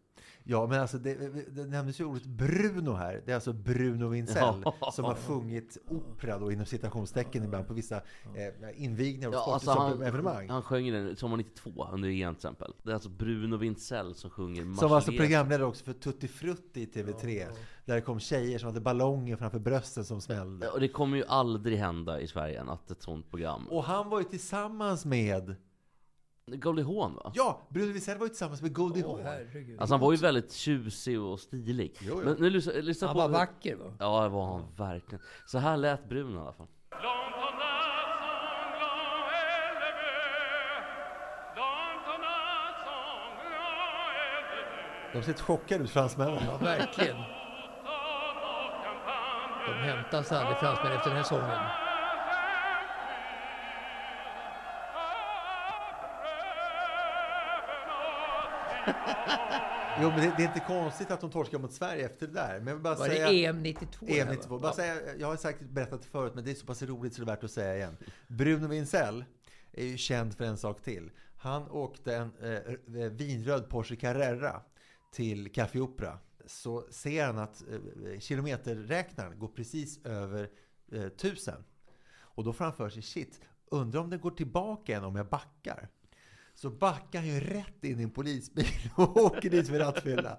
Ja, men alltså det, det nämndes ju ordet Bruno här. Det är alltså Bruno Wintzell Ja. som har sjungit opera då inom citationstecken ibland på vissa eh, invigningar och Ja, alltså han, evenemang. han sjöng den sommar 92 under EM till exempel. Det är alltså Bruno Wintzell som sjunger Som var alltså programledare också för Tutti Frutti i TV3. Där det kom tjejer som hade ballonger framför brösten som smällde. Och det kommer ju aldrig hända i Sverige att ett sånt program. Och han var ju tillsammans med... Goldie Hawn va? Ja, Bruno Wintzell var ju tillsammans med Goldie Hawn. herregud. Alltså han var ju väldigt tjusig och stilig. Jo, jo. Men nu lyssna, lyssna han på... var vacker va? Ja, det var han verkligen. Så här lät Bruno i alla fall. De ser chockade ut, fransmännen. Ja, verkligen. De hämtas aldrig fransmän efter den här sången. Jo, men det, det är inte konstigt att de torskar mot Sverige efter det där. Men bara Var säga... det EM 92? EM här, 92. va? Bara säga, jag har säkert berättat det förut, men det är så pass roligt så det är värt att säga igen. Bruno Wintzell är ju känd för en sak till. Han åkte en eh, vinröd Porsche Carrera till Café Opera. Så ser han att eh, kilometerräknaren går precis över eh, tusen. Och då framför sig, shit, undrar om den går tillbaka igen om jag backar. Så backar han ju rätt in i en polisbil och åker dit med rattfylla.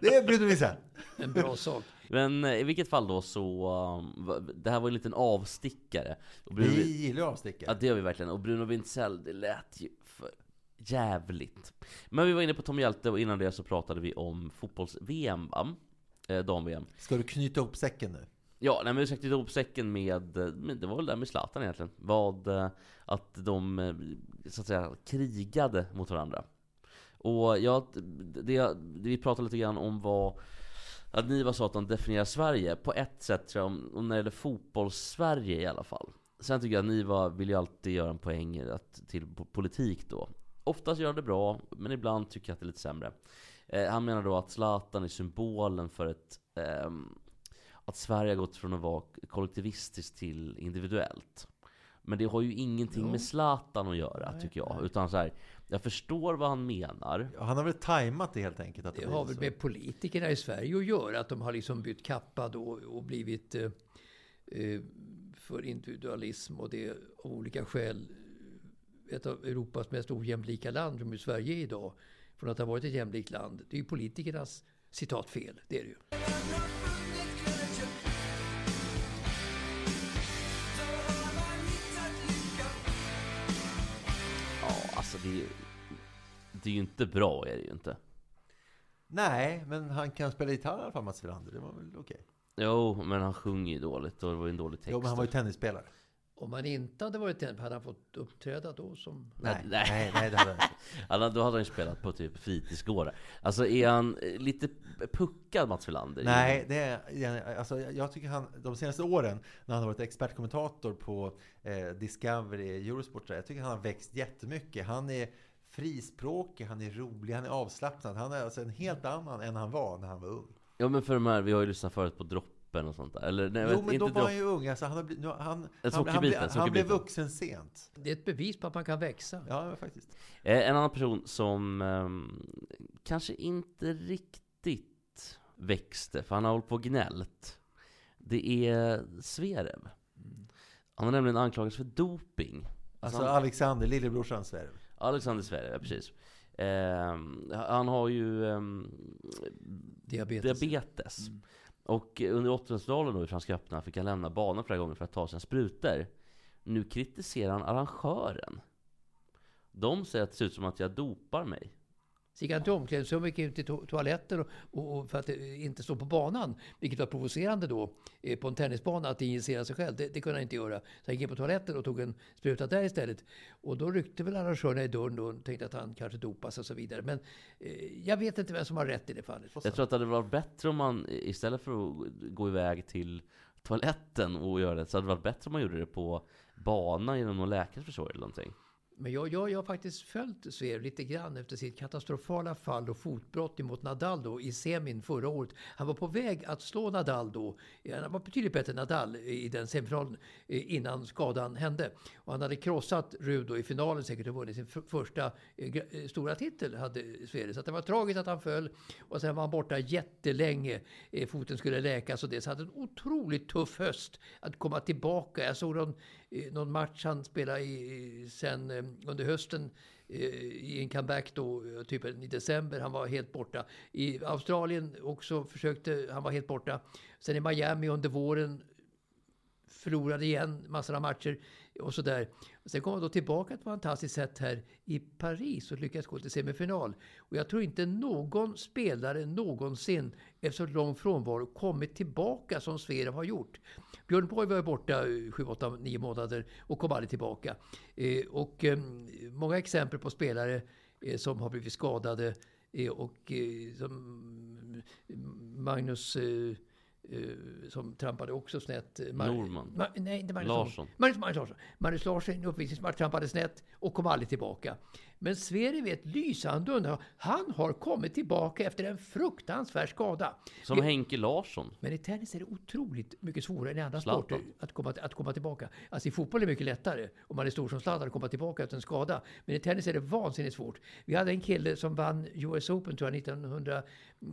Det är Bruno Wintzell. En bra sak. Men eh, i vilket fall då så, um, det här var en liten avstickare. Och Bruno, Vi gillar ju avstickare. Ja det gör vi verkligen. Och Bruno Wintzell, det lät ju för jävligt. Men vi var inne på Tom Hjälte och innan det så pratade vi om fotbolls-VM va? Eh, Dam-VM. Ska du knyta ihop säcken nu? Ja, nej men vi sökte ihop säcken med, eh, det var väl där med Zlatan egentligen. Vad, eh, att de, så att säga, krigade mot varandra. Och ja, det, det vi pratade lite grann om var att Niva sa att de definierar Sverige på ett sätt tror jag, om, när det gäller fotbolls-Sverige i alla fall. Sen tycker jag att Niva vill ju alltid göra en poäng att, till politik då. Oftast gör han det bra, men ibland tycker jag att det är lite sämre. Eh, han menar då att Zlatan är symbolen för ett eh, att Sverige har gått från att vara kollektivistiskt till individuellt. Men det har ju ingenting Jo. med Zlatan att göra, tycker jag. Utan så här, jag förstår vad han menar. Han har väl tajmat det helt enkelt? Att Det det har väl så. med politikerna i Sverige att göra. Att de har liksom bytt kappa då och blivit eh, eh, för individualism och det av olika skäl ett av Europas mest ojämlika land som ju Sverige är idag. Från att ha varit ett jämlikt land. Det är ju politikernas citat fel. Det är det ju. Det. Det är ju inte bra, är det ju inte. Nej, men han kan spela gitarr i alla fall, Mats Wilander. Det var väl okej? Jo, men han sjunger ju dåligt och det var ju en dålig text. Jo, men han var ju tennisspelare. Om han inte hade varit tennis, hade han fått uppträda då som... Nej, Nej. nej, nej, det hade han inte. Då hade han ju spelat på typ fritidsgårdar. Alltså är han eh, lite puckad Mats Wilander? Nej, det är, alltså, jag tycker han, de senaste åren när han har varit expertkommentator på eh, Discovery, Eurosport, jag tycker han har växt jättemycket. Han är frispråkig, han är rolig, han är avslappnad. Han är alltså en helt annan än han var när han var ung. Ja men för de här, vi har ju lyssnat förut på Droppen och sånt där. Eller nej, jo, men då var Dropp- han ju ung. Alltså, han, har blivit, han, han, han, han, blev, han blev vuxen sent. Det är ett bevis på att man kan växa. Ja, faktiskt. Eh, En annan person som ehm, kanske inte riktigt växte, för han har hållit på och gnällt. Det är Zverev. Han har nämligen anklagats för doping. Alltså han- Alexander, lillebrorsan Sverre. Alexander Zverev, ja, precis. Ehm, han har ju ehm, Diabetes. diabetes. Och under 80-talet då i Franska öppna fick han lämna banan flera gånger för att ta sina sprutor. Nu kritiserar han arrangören. De säger att det ser ut som att jag dopar mig. Så gick han till omklädningsrummet, gick ut till to- toaletten och, och, och för att inte stå på banan, vilket var provocerande då, eh, på en tennisbana att injicera sig själv. Det, det kunde han inte göra. Så han gick in på toaletten och tog en spruta där istället. Och då ryckte väl arrangörerna i dörren då och tänkte att han kanske dopas och så vidare. Men eh, jag vet inte vem som har rätt i det fallet. Jag tror att det hade varit bättre om man istället för att gå iväg till toaletten och göra det, så hade det varit bättre om man gjorde det på banan genom någon läkares försorg eller någonting. Men jag, jag, jag har faktiskt följt Zverev lite grann efter sitt katastrofala fall och fotbrott mot Nadal då i semin förra året. Han var på väg att slå Nadal då. Han var betydligt bättre än Nadal i den semifinalen eh, innan skadan hände. Och han hade krossat Ruud då i finalen säkert och vunnit sin första eh, eh, stora titel hade Zverev. Så att det var tragiskt att han föll och sen var han borta jättelänge. Foten skulle läkas och det. Så han hade en otroligt tuff höst att komma tillbaka. Jag såg någon, någon match han spelade i, sen eh, under hösten eh, i en comeback då, eh, typ i december. Han var helt borta. I Australien också försökte, han var helt borta. Sen i Miami under våren förlorade igen massor av matcher och sådär. Sen kom han då tillbaka på ett fantastiskt sätt här i Paris och lyckades gå till semifinal. Och jag tror inte någon spelare någonsin efter så lång frånvaro kommit tillbaka som Zverev har gjort. Björn Borg var ju borta 7, 8, 9 månader och kom aldrig tillbaka. Eh, och eh, många exempel på spelare eh, som har blivit skadade och som mm, Magnus som trampade också snett. Eh, Mar- Norman. Ma- nej, inte Magnus Larsson. Magnus, Magnus Larsson. Magnus Larsson uppvisningsmatch trampade snett och kom aldrig tillbaka. Men Zverev är ett lysande undantag. Han har kommit tillbaka efter en fruktansvärd skada. Som Det- Henke Larsson. men i tennis är det otroligt mycket svårare än i andra Zlatan. sporter att komma, att komma tillbaka. Alltså i fotboll är det mycket lättare om man är stor som Zlatan att komma tillbaka efter en skada. Men i tennis är det vansinnigt svårt. Vi hade en kille som vann US Open tror jag 1900,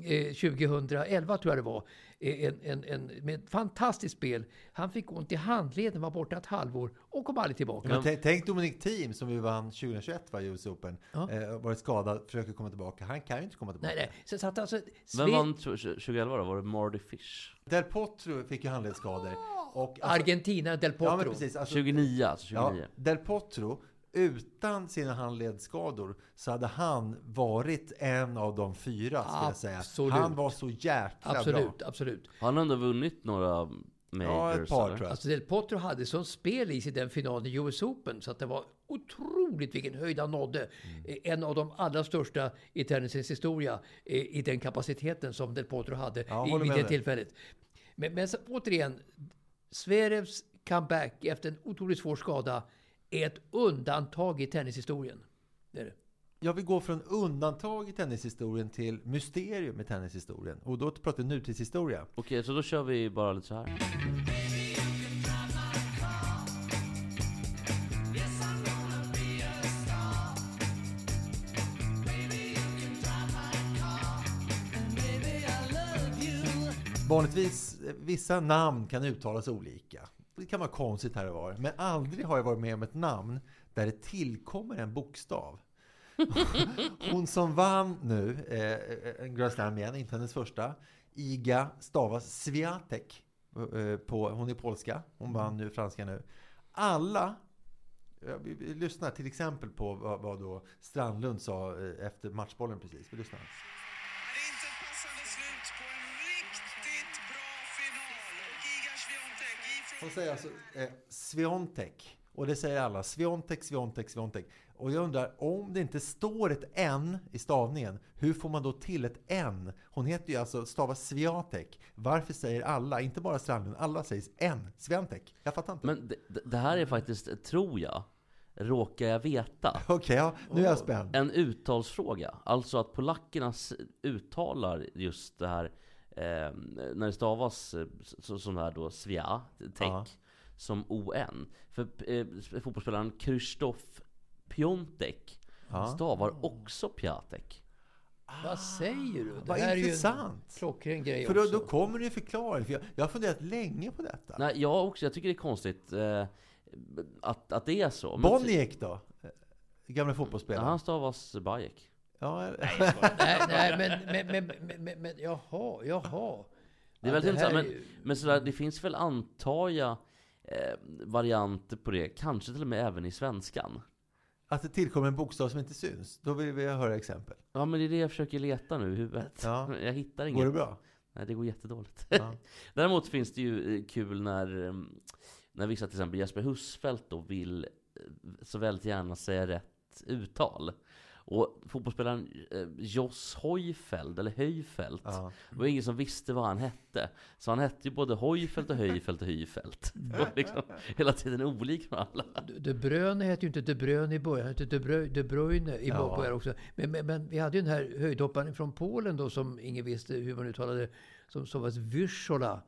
eh, 2011 tror jag det var. Eh, En, en, en, med ett fantastiskt spel. Han fick ont i handleden, var borta ett halvår och kom aldrig tillbaka. Men tänk, Dominic Thiem som vi vann 2021 var i US Open. Ja. Eh, varit skadad, försöker komma tillbaka. Han kan ju inte komma tillbaka. Nej, nej. Så, så att alltså, Vem Sve- vann 2011 då? Var det Marty Fish? Del Potro fick ju handledsskador. Och, alltså- Argentina, Del Potro. Ja, men precis. Alltså, 29 alltså, 29. Ja, Del Potro, utan sina handledsskador så hade han varit en av de fyra, skulle jag säga. Absolut. Han var så jäkla bra. Absolut, absolut. Har han ändå vunnit några majors? Ja, ett par eller? tror jag. Alltså Del Potro hade sån spel i sig den finalen i US Open så att det var otroligt vilken höjd han nådde. Eh, En av de allra största i tennisens historia eh, i den kapaciteten som Del Potro hade Ja, i, vid det tillfället. Men, men så, återigen, Zverevs comeback efter en otroligt svår skada är ett undantag i tennishistorien. Det är det. Jag vill gå från undantag i tennishistorien till mysterium i tennishistorien. Och då pratar vi nutidshistoria. Okej, så då kör vi bara lite så här. Vanligtvis, vissa namn kan uttalas olika. Det kan vara konstigt här och var. Men aldrig har jag varit med om ett namn där det tillkommer en bokstav. Hon som vann nu, eh, en Grand Slam igen, inte hennes första. Iga stavas Swiatek. Eh, på, hon är polska. Hon vann nu franska nu. Alla Ja, vi, vi lyssnar till exempel på vad, vad då Strandlund sa eh, efter matchbollen precis. Vi lyssnar. Hon säger alltså eh, Sviontek. Och det säger alla. Sviontek, Sviontek, Sviontek. Och jag undrar, om det inte står ett N i stavningen, hur får man då till ett N? Hon heter ju alltså, stavas Sviatek. Varför säger alla, inte bara Strandlund, alla säger N, Sviantek? Jag fattar inte. Men det, det- här är faktiskt, tror jag, råkar jag veta, Okej, ja, nu är jag spänd. en uttalsfråga. Alltså att polackerna uttalar just det här, eh, när det stavas så, det här då, svia, tek, Ja. som ON. För eh, fotbollsspelaren Krzysztof Piontek Ja. stavar också Piatek. Vad säger du? Det Vad här är ju en intressant. klockren grej För då, också. då kommer det ju förklaring. För jag, jag har funderat länge på detta. Nej, jag också, jag tycker det är konstigt eh, att, att det är så. Boniek då? Eh, Gamla Ja, fotbollsspelaren. han stavas Bajek. Ja, Nej, nej men, men, men, men, men, men jaha, jaha. Det är Ja, väldigt intressant, men, men sådär, det finns väl antar jag eh, varianter på det, kanske till och med även i svenskan. Att det tillkommer en bokstav som inte syns. Då vill vi höra exempel. Ja men det är det jag försöker leta nu i huvudet. Ja. Jag hittar inget. Går det bra? Nej det går jättedåligt. Ja. Däremot finns det ju eh, kul när, eh, när vissa till exempel Jesper Husfeldt då vill eh, så väldigt gärna säga rätt uttal. Och fotbollsspelaren eh, Joss Hojfeldt, eller Höjfeldt, Ja. det var ingen som visste vad han hette. Så han hette ju både Hojfeldt och Höjfeldt och Höjfeldt. Det var liksom hela tiden olik från alla. De Bruyne hette ju inte De Bruyne i början, han hette De Bruyne, De Bruyne i Ja. början också. Men, men, men vi hade ju den här höjdhopparen från Polen då som ingen visste hur man uttalade, som, som var Wysola.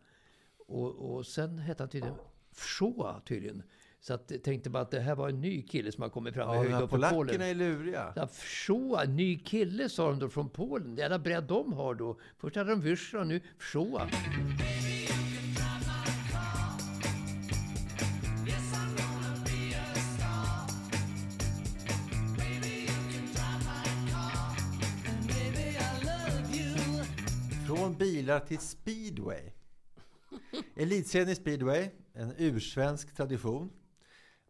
Och, och sen hette han tydligen Wschoa tydligen. Så att jag tänkte bara att det här var en ny kille som har kommit fram Ja, de polackerna är luriga. Ja, Wschoa, ny kille sa de då från Polen. Jävla bredd de har då. Först hade de Wysola, nu Wschoa. Från bilar till speedway. Elitserien i speedway, en ursvensk tradition.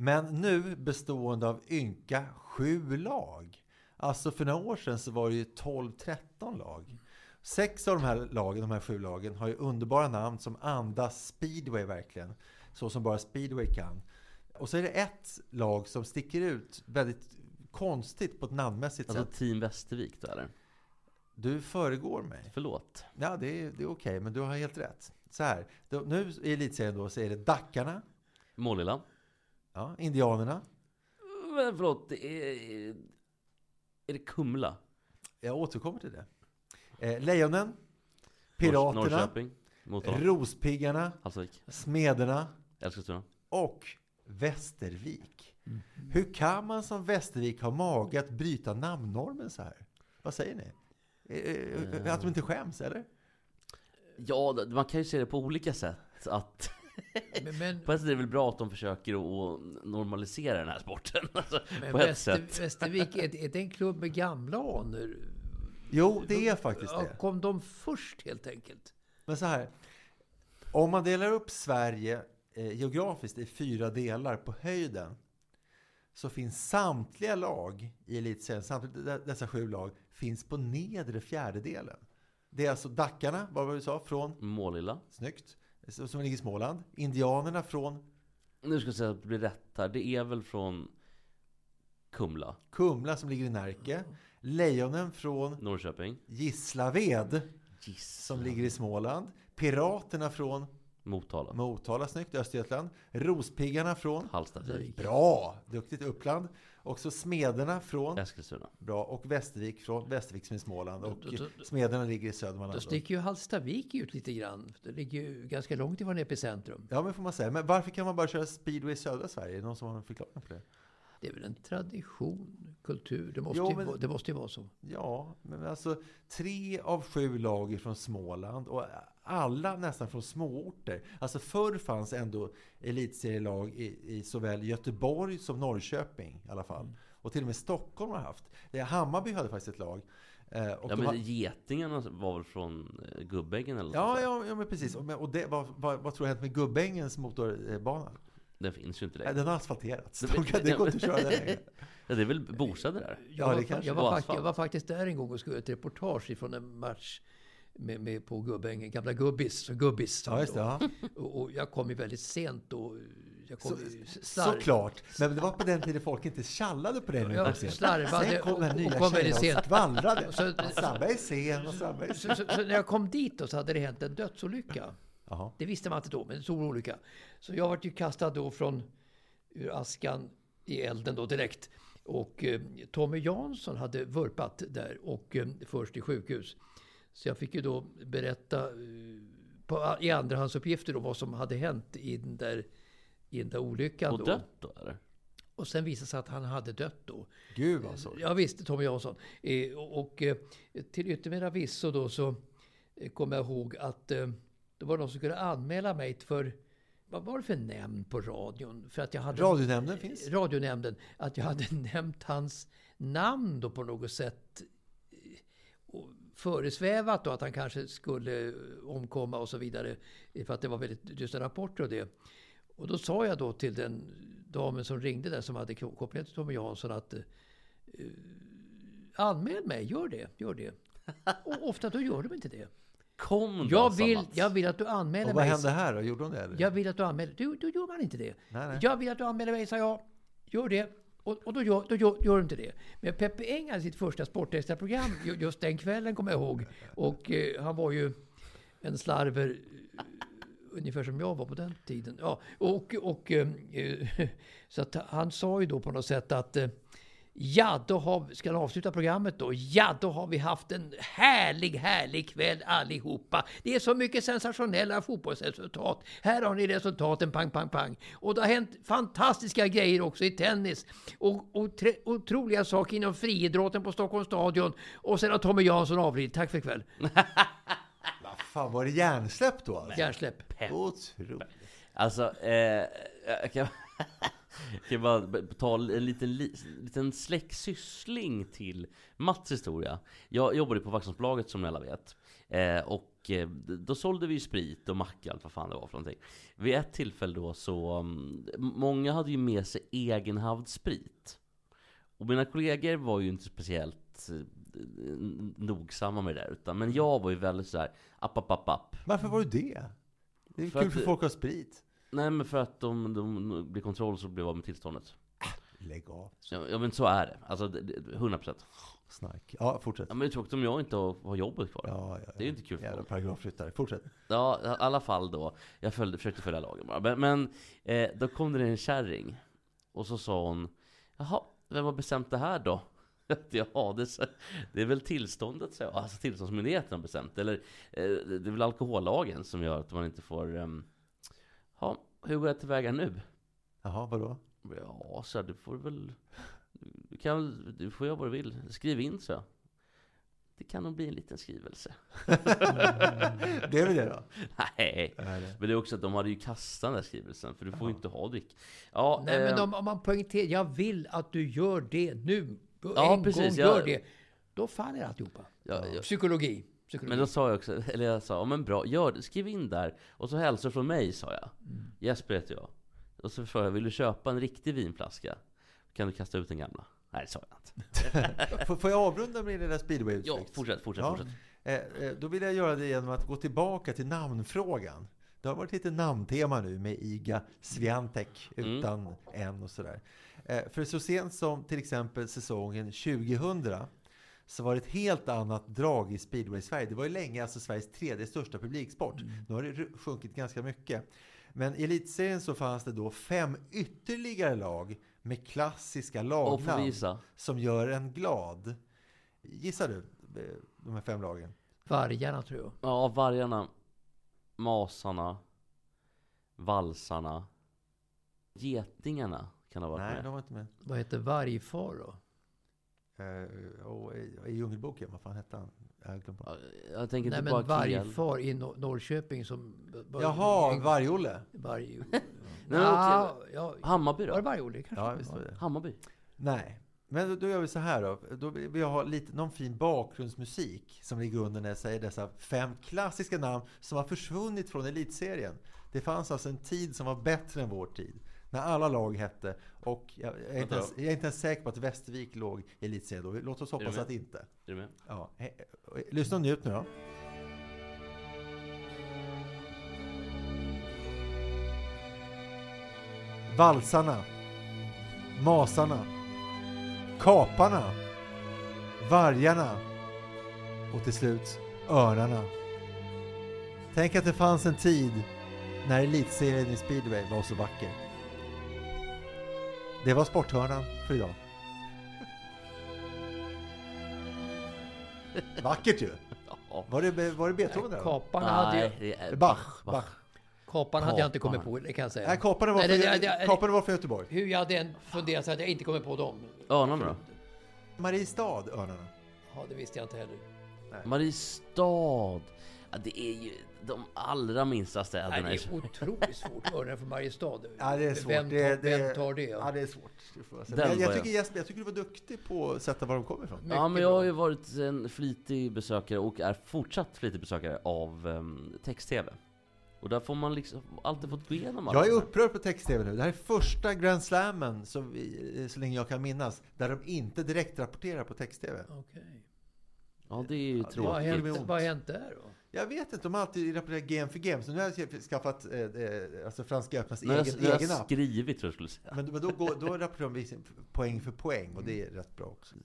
Men nu bestående av ynka sju lag. Alltså för några år sedan så var det ju 12-13 lag. Sex av de här lagen, de här sju lagen, har ju underbara namn som andas speedway verkligen. Så som bara speedway kan. Och så är det ett lag som sticker ut väldigt konstigt på ett namnmässigt Alltså sätt. Team Västervik då eller? Du föregår mig. Förlåt. Ja, det är, det är okej, men du har helt rätt. Så här, då, nu i elitserien då så är det Dackarna, Målilla? Ja, Indianerna, Men förlåt, är... Är det Kumla? jag återkommer till det. Eh, Lejonen, Piraterna, Norrköping? Motala? Rospiggarna, Hallstavik? Smederna Eskilstuna? och Västervik. Hur kan man som Västervik ha mage att bryta namnnormen så här? Vad säger ni? Eh, eh, Att de inte skäms, eller? Ja, man kan ju se det på olika sätt. Att Men, men, på ett sätt är det väl bra att de försöker att normalisera den här sporten. Alltså, men på ett Väster, sätt. Västervik, är, är det en klubb med gamla anor? Jo, det är faktiskt det. Kom de först helt enkelt? Men så här. Om man delar upp Sverige eh, geografiskt i fyra delar på höjden så finns samtliga lag i elitserien, samtliga de- dessa sju lag, finns på nedre fjärdedelen. Det är alltså Dackarna, vad var det du sa, från, Målilla? snyggt, som ligger i Småland. Indianerna från Nu ska jag säga att det blir rätt här. Det är väl från Kumla? Kumla som ligger i Närke. Lejonen från Norrköping? Gislaved som ligger i Småland. Piraterna från Motala? Motala, snyggt, Östergötland. Rospiggarna från Hallstavik? Bra! Duktigt Uppland. Och så Smederna från Eskilstuna? Bra. Och Västervik från Västervik som är Småland. Och Då- då- Smederna ligger i Södermanland. Då sticker ju Hallstavik ut lite grann. Det ligger ju ganska långt ifrån epicentrum. Ja, men får man säga. Men varför kan man bara köra speedway i södra Sverige? Är det någon som har en förklaring på det? Det är väl en tradition, kultur. Det måste, Jo, ju, men- det måste ju vara så. Ja, men alltså tre av sju lag är från Småland och alla nästan från småorter. Alltså förr fanns ändå elitserielag i, i såväl Göteborg som Norrköping i alla fall. Och till och med Stockholm har haft. Det, Hammarby hade faktiskt ett lag. Eh, och Ja men har- Getingarna var väl från eh, Gubbängen eller något Ja, ja, ja, men precis. Och, det, vad, vad, vad tror du har hänt med Gubbängens motorbana? Den finns ju inte längre. Den har asfalterats. Det- De kan- Det går inte att köra den längre. Ja, det är väl bostäder där? Ja, Jag, det var, kanske jag, var jag var faktiskt där en gång och skulle göra ett reportage ifrån en match med, med på Gubbängen, gamla Gubbis, Gubbis. Ja, just det. Ja. Och, och jag kom ju väldigt sent då. Jag kom Så, såklart. Men det var på den tiden folk inte tjallade på dig. när du Ja, kom sent. slarvade Sen kom den och- nya och kom väldigt tjejen och skvallrade. Så- Sabbe är sen och Sabbe är Så, sen. så, så när jag kom dit då så hade det hänt en dödsolycka. Jaha. Det visste man inte då, men en stor olycka. Så jag vart ju kastad då från ur askan i elden då direkt. Och eh, Tommy Jansson hade vurpat där och eh, först i sjukhus. Så jag fick ju då berätta eh, på, i andrahandsuppgifter då vad som hade hänt i den där, i den där olyckan. Och då. dött då eller? Och sen visade det sig att han hade dött då. Gud vad sorgligt. Ja visst, Tommy Jansson. Eh, och eh, till yttermera visso då så kommer jag ihåg att det var någon som skulle anmäla mig för vad var det för nämnd på radion? För att jag hade, Radionämnden finns. Radionämnden. Att jag hade nämnt hans namn då på något sätt. Föresvävat då att han kanske skulle omkomma och så vidare. För att det var väldigt dystra rapporter och det. Och då sa jag då till den damen som ringde där som hade kopplat till Tommy Jansson att eh, anmäl mig, gör det, gör det. Och ofta då gör de inte det. Kom då, Jag vill, Mats. jag vill att du anmäler Och vad mig. hände här då? Gjorde hon det? Eller? Jag vill att du anmäler. Då, då gör man inte det. Nej, nej. Jag vill att du anmäler mig, sa jag. Gör det. Och, och då, gör, då gör, gör du inte det. Men Peppe Eng hade sitt första sportextraprogram just den kvällen, kommer jag ihåg. Och eh, han var ju en slarver eh, ungefär som jag var på den tiden. Ja, och, och, eh, eh, så att han sa ju då på något sätt att eh, Ja, då har, ska han avsluta programmet då? Ja, då har vi haft en härlig, härlig kväll allihopa. Det är så mycket sensationella fotbollsresultat. Här har ni resultaten, pang, pang, pang. Och det har hänt fantastiska grejer också i tennis. Och, och tre, otroliga saker inom friidrotten på Stockholms stadion. Och sen har Tommy Jansson avlidit. Tack för ikväll. Vad fan, var det hjärnsläpp då? Alltså? Hjärnsläpp. Otroligt. Alltså, eh, jag kan, bara ta en liten, li- liten släktsyssling till Mats historia. Jag jobbade på Vaxholmsbolaget som ni alla vet. Eh, och eh, då sålde vi sprit och macka, allt vad fan det var för någonting. Vid ett tillfälle då så, mm, många hade ju med sig egenhavd sprit. Och mina kollegor var ju inte speciellt eh, nogsamma med det där. Utan, men jag var ju väldigt så här, app, app, app, app. Varför var du det? Det är För kul för folk att ha sprit. Nej men för att de, de blir kontroll så blir av med tillståndet. Lägg av. Ja, ja men så är det. Alltså det- det- 100%. Snark. Ja, fortsätt. Ja men det är tråkigt om jag inte har, har jobbet kvar. Ja, ja, Det är ju inte kul för Jävla paragrafryttare. Fortsätt. Ja, i alla fall då. Jag följde, försökte följa lagen bara. Men, men eh, då kom det en kärring. Och så sa hon, jaha, vem har bestämt det här då? Ja, det, det är väl tillståndet, så. Alltså tillståndsmyndigheten har bestämt. Eller eh, det är väl alkohollagen som gör att man inte får... Ja, hur går jag tillväga nu? Jaha, vadå? Ja, så här, du får väl... Du, kan, du får göra vad du vill. Skriv in så. Det kan nog bli en liten skrivelse. Det är väl det då? Nej. Men det är också att de hade ju kastat den där skrivelsen. För du får ju inte ha dryck. Ja, Nej, men eh, om, om man poängterar, jag vill att du gör det nu. Ja, en precis, gång jag- gör det. Då faller alltihopa. ja, ja. Psykologi. Psykologi. Men då sa jag också, eller jag sa, ja men bra, gör det, skriv in där. Och så hälsar från mig, sa jag. Mm. Jesper heter jag. Och så frågade jag, vill du köpa en riktig vinflaska? Kan du kasta ut den gamla? Nej, det sa jag inte. Får, jag avrunda med den där speedway Ja, fortsätt, fortsätt, fortsätt. Eh, eh, då vill jag göra det genom att gå tillbaka till namnfrågan. Det har varit lite namntema nu med Iga Swiatek Mm. utan en och sådär. Eh, för så sent som till exempel säsongen 2000 så var det ett helt annat drag i speedway i Sverige. Det var ju länge alltså Sveriges tredje största publiksport. Mm. Nu har det sjunkit ganska mycket. Men i elitserien så fanns det då fem ytterligare lag med klassiska lagnamn som gör en glad. Gissar du eh, de här fem lagen? Vargarna tror jag. Ja, vargarna. Masarna. Valsarna. Getingarna kan ha varit Nej, med. de var inte med. Vad heter vargfar då? Och i, I Djungelboken, vad fan hette han? Jag Jag tänker Nej inte men vargfar i Nor- Norrköping som... var- Jaha, Varg-Olle. Varg... Nej, men ja, ja, Hammarby var det då? Varg-Olle kanske? Ja, visst var det. Hammarby? Nej, men då, då gör vi så här då. Då vill vi ha lite, någon fin bakgrundsmusik som ligger under när jag säger dessa fem klassiska namn som har försvunnit från elitserien. Det fanns alltså en tid som var bättre än vår tid. När alla lag hette. Och jag, är, inte ens, jag är inte ens, säker på att Västervik låg i elitserien då. Låt oss hoppas att inte. Är du med? Ja. Lyssna och njut nu då. Valsarna. Masarna. Kaparna. Vargarna. Och till slut Örnarna. Tänk att det fanns en tid när elitserien i speedway var så vacker. Det var Sporthörnan för idag. Vackert ju! Var det, var det Beethoven där? då? Kaparna hade Nej, ju... det är Bach, Bach. Kaparna hade jag inte kommit på, det kan jag säga. Nej, Kaparna var, Nej, det- det- det- Kaparna var från Göteborg. Hur jag hade än funderat så hade jag inte kommit på dem. Örnarna då? Mariestad, Örnarna. Ja, det visste jag inte heller. Mariestad. Ja, det är ju de allra minsta Nej, städerna. det är otroligt svårt. Örnen från Mariestad. Ja, det är svårt. Vem tar, det, det, vem tar det? Ja, det är svårt. det jag jag, tycker jag. Jesper, jag tycker du var duktig på att sätta var de kommer ifrån. Ja, men jag har ju varit en flitig besökare och är fortsatt flitig besökare av um, text-tv. Och där får man liksom alltid fått gå igenom alla Jag är upprörd på text-tv nu. Det här är första Grand Slammen, som vi, så länge jag kan minnas, där de inte direkt rapporterar på text-tv. Okej. Ja, det är ju har tråkigt. vad har hänt där då? Jag vet inte, de har alltid rapporterat game för game. Så nu har jag skaffat eh, eh, alltså Franska öppnas har jag, egen, har egen jag app. skrivit tror jag skulle säga. Men, men då, går, då rapporterar de poäng för poäng och det är rätt bra också.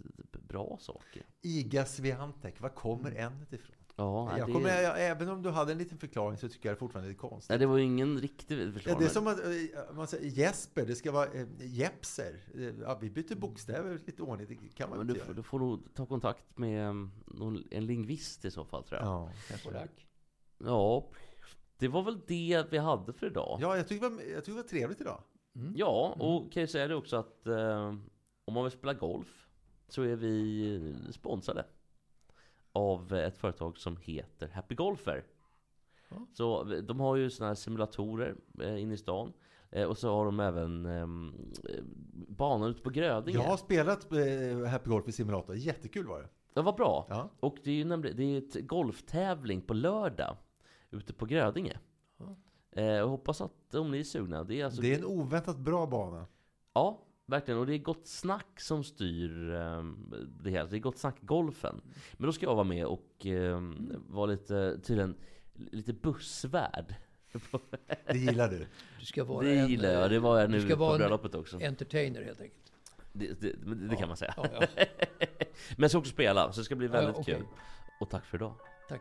Bra saker. IGA Swiatek, var kommer ämnet ifrån? Ja, jag det, kommer, jag, även om du hade en liten förklaring så tycker jag det fortfarande är konstigt. nej, det var ju ingen riktig Ja, förklaring. det är som att eh, man säger Jesper, det ska vara eh, Jepser. Eh, Ja, vi byter bokstäver lite ordning, det kan man men inte du, göra. får- du får nog ta kontakt med um, någon, en lingvist i så fall tror jag. Ja, kanske. Ja, det var väl det vi hade för idag. ja jag, tycker det var, jag tycker det var trevligt idag. Ja, och kan ju säga det också att eh, om man vill spela golf så är vi sponsrade av ett företag som heter Happy Golfer. Så de har ju såna här simulatorer eh, inne i stan. Eh, och så har de även eh, banan ute på Grödinge. Jag har spelat eh, Happy Golf i simulator, jättekul var det. Det var bra. Ja. Och det är ju nämligen det är ett golftävling på lördag ute på Grödinge. Eh, jag hoppas att om ni är sugna. Det är alltså Det är en oväntat bra bana. Ja, verkligen. Och det är Gott Snack som styr ehm, det hela. Det är Gott Snack-golfen. Men då ska jag vara med och um, vara lite, tydligen, lite bussvärd. Det gillar du. Du ska vara det en, gillar jag. eh, Det var jag du nu ska på vara en bröllopet också. entertainer helt enkelt. Det, det, det kan man säga. Ja, ja. Men jag ska också spela, så det ska bli Ja, väldigt okej. kul. Och tack för idag. Tack.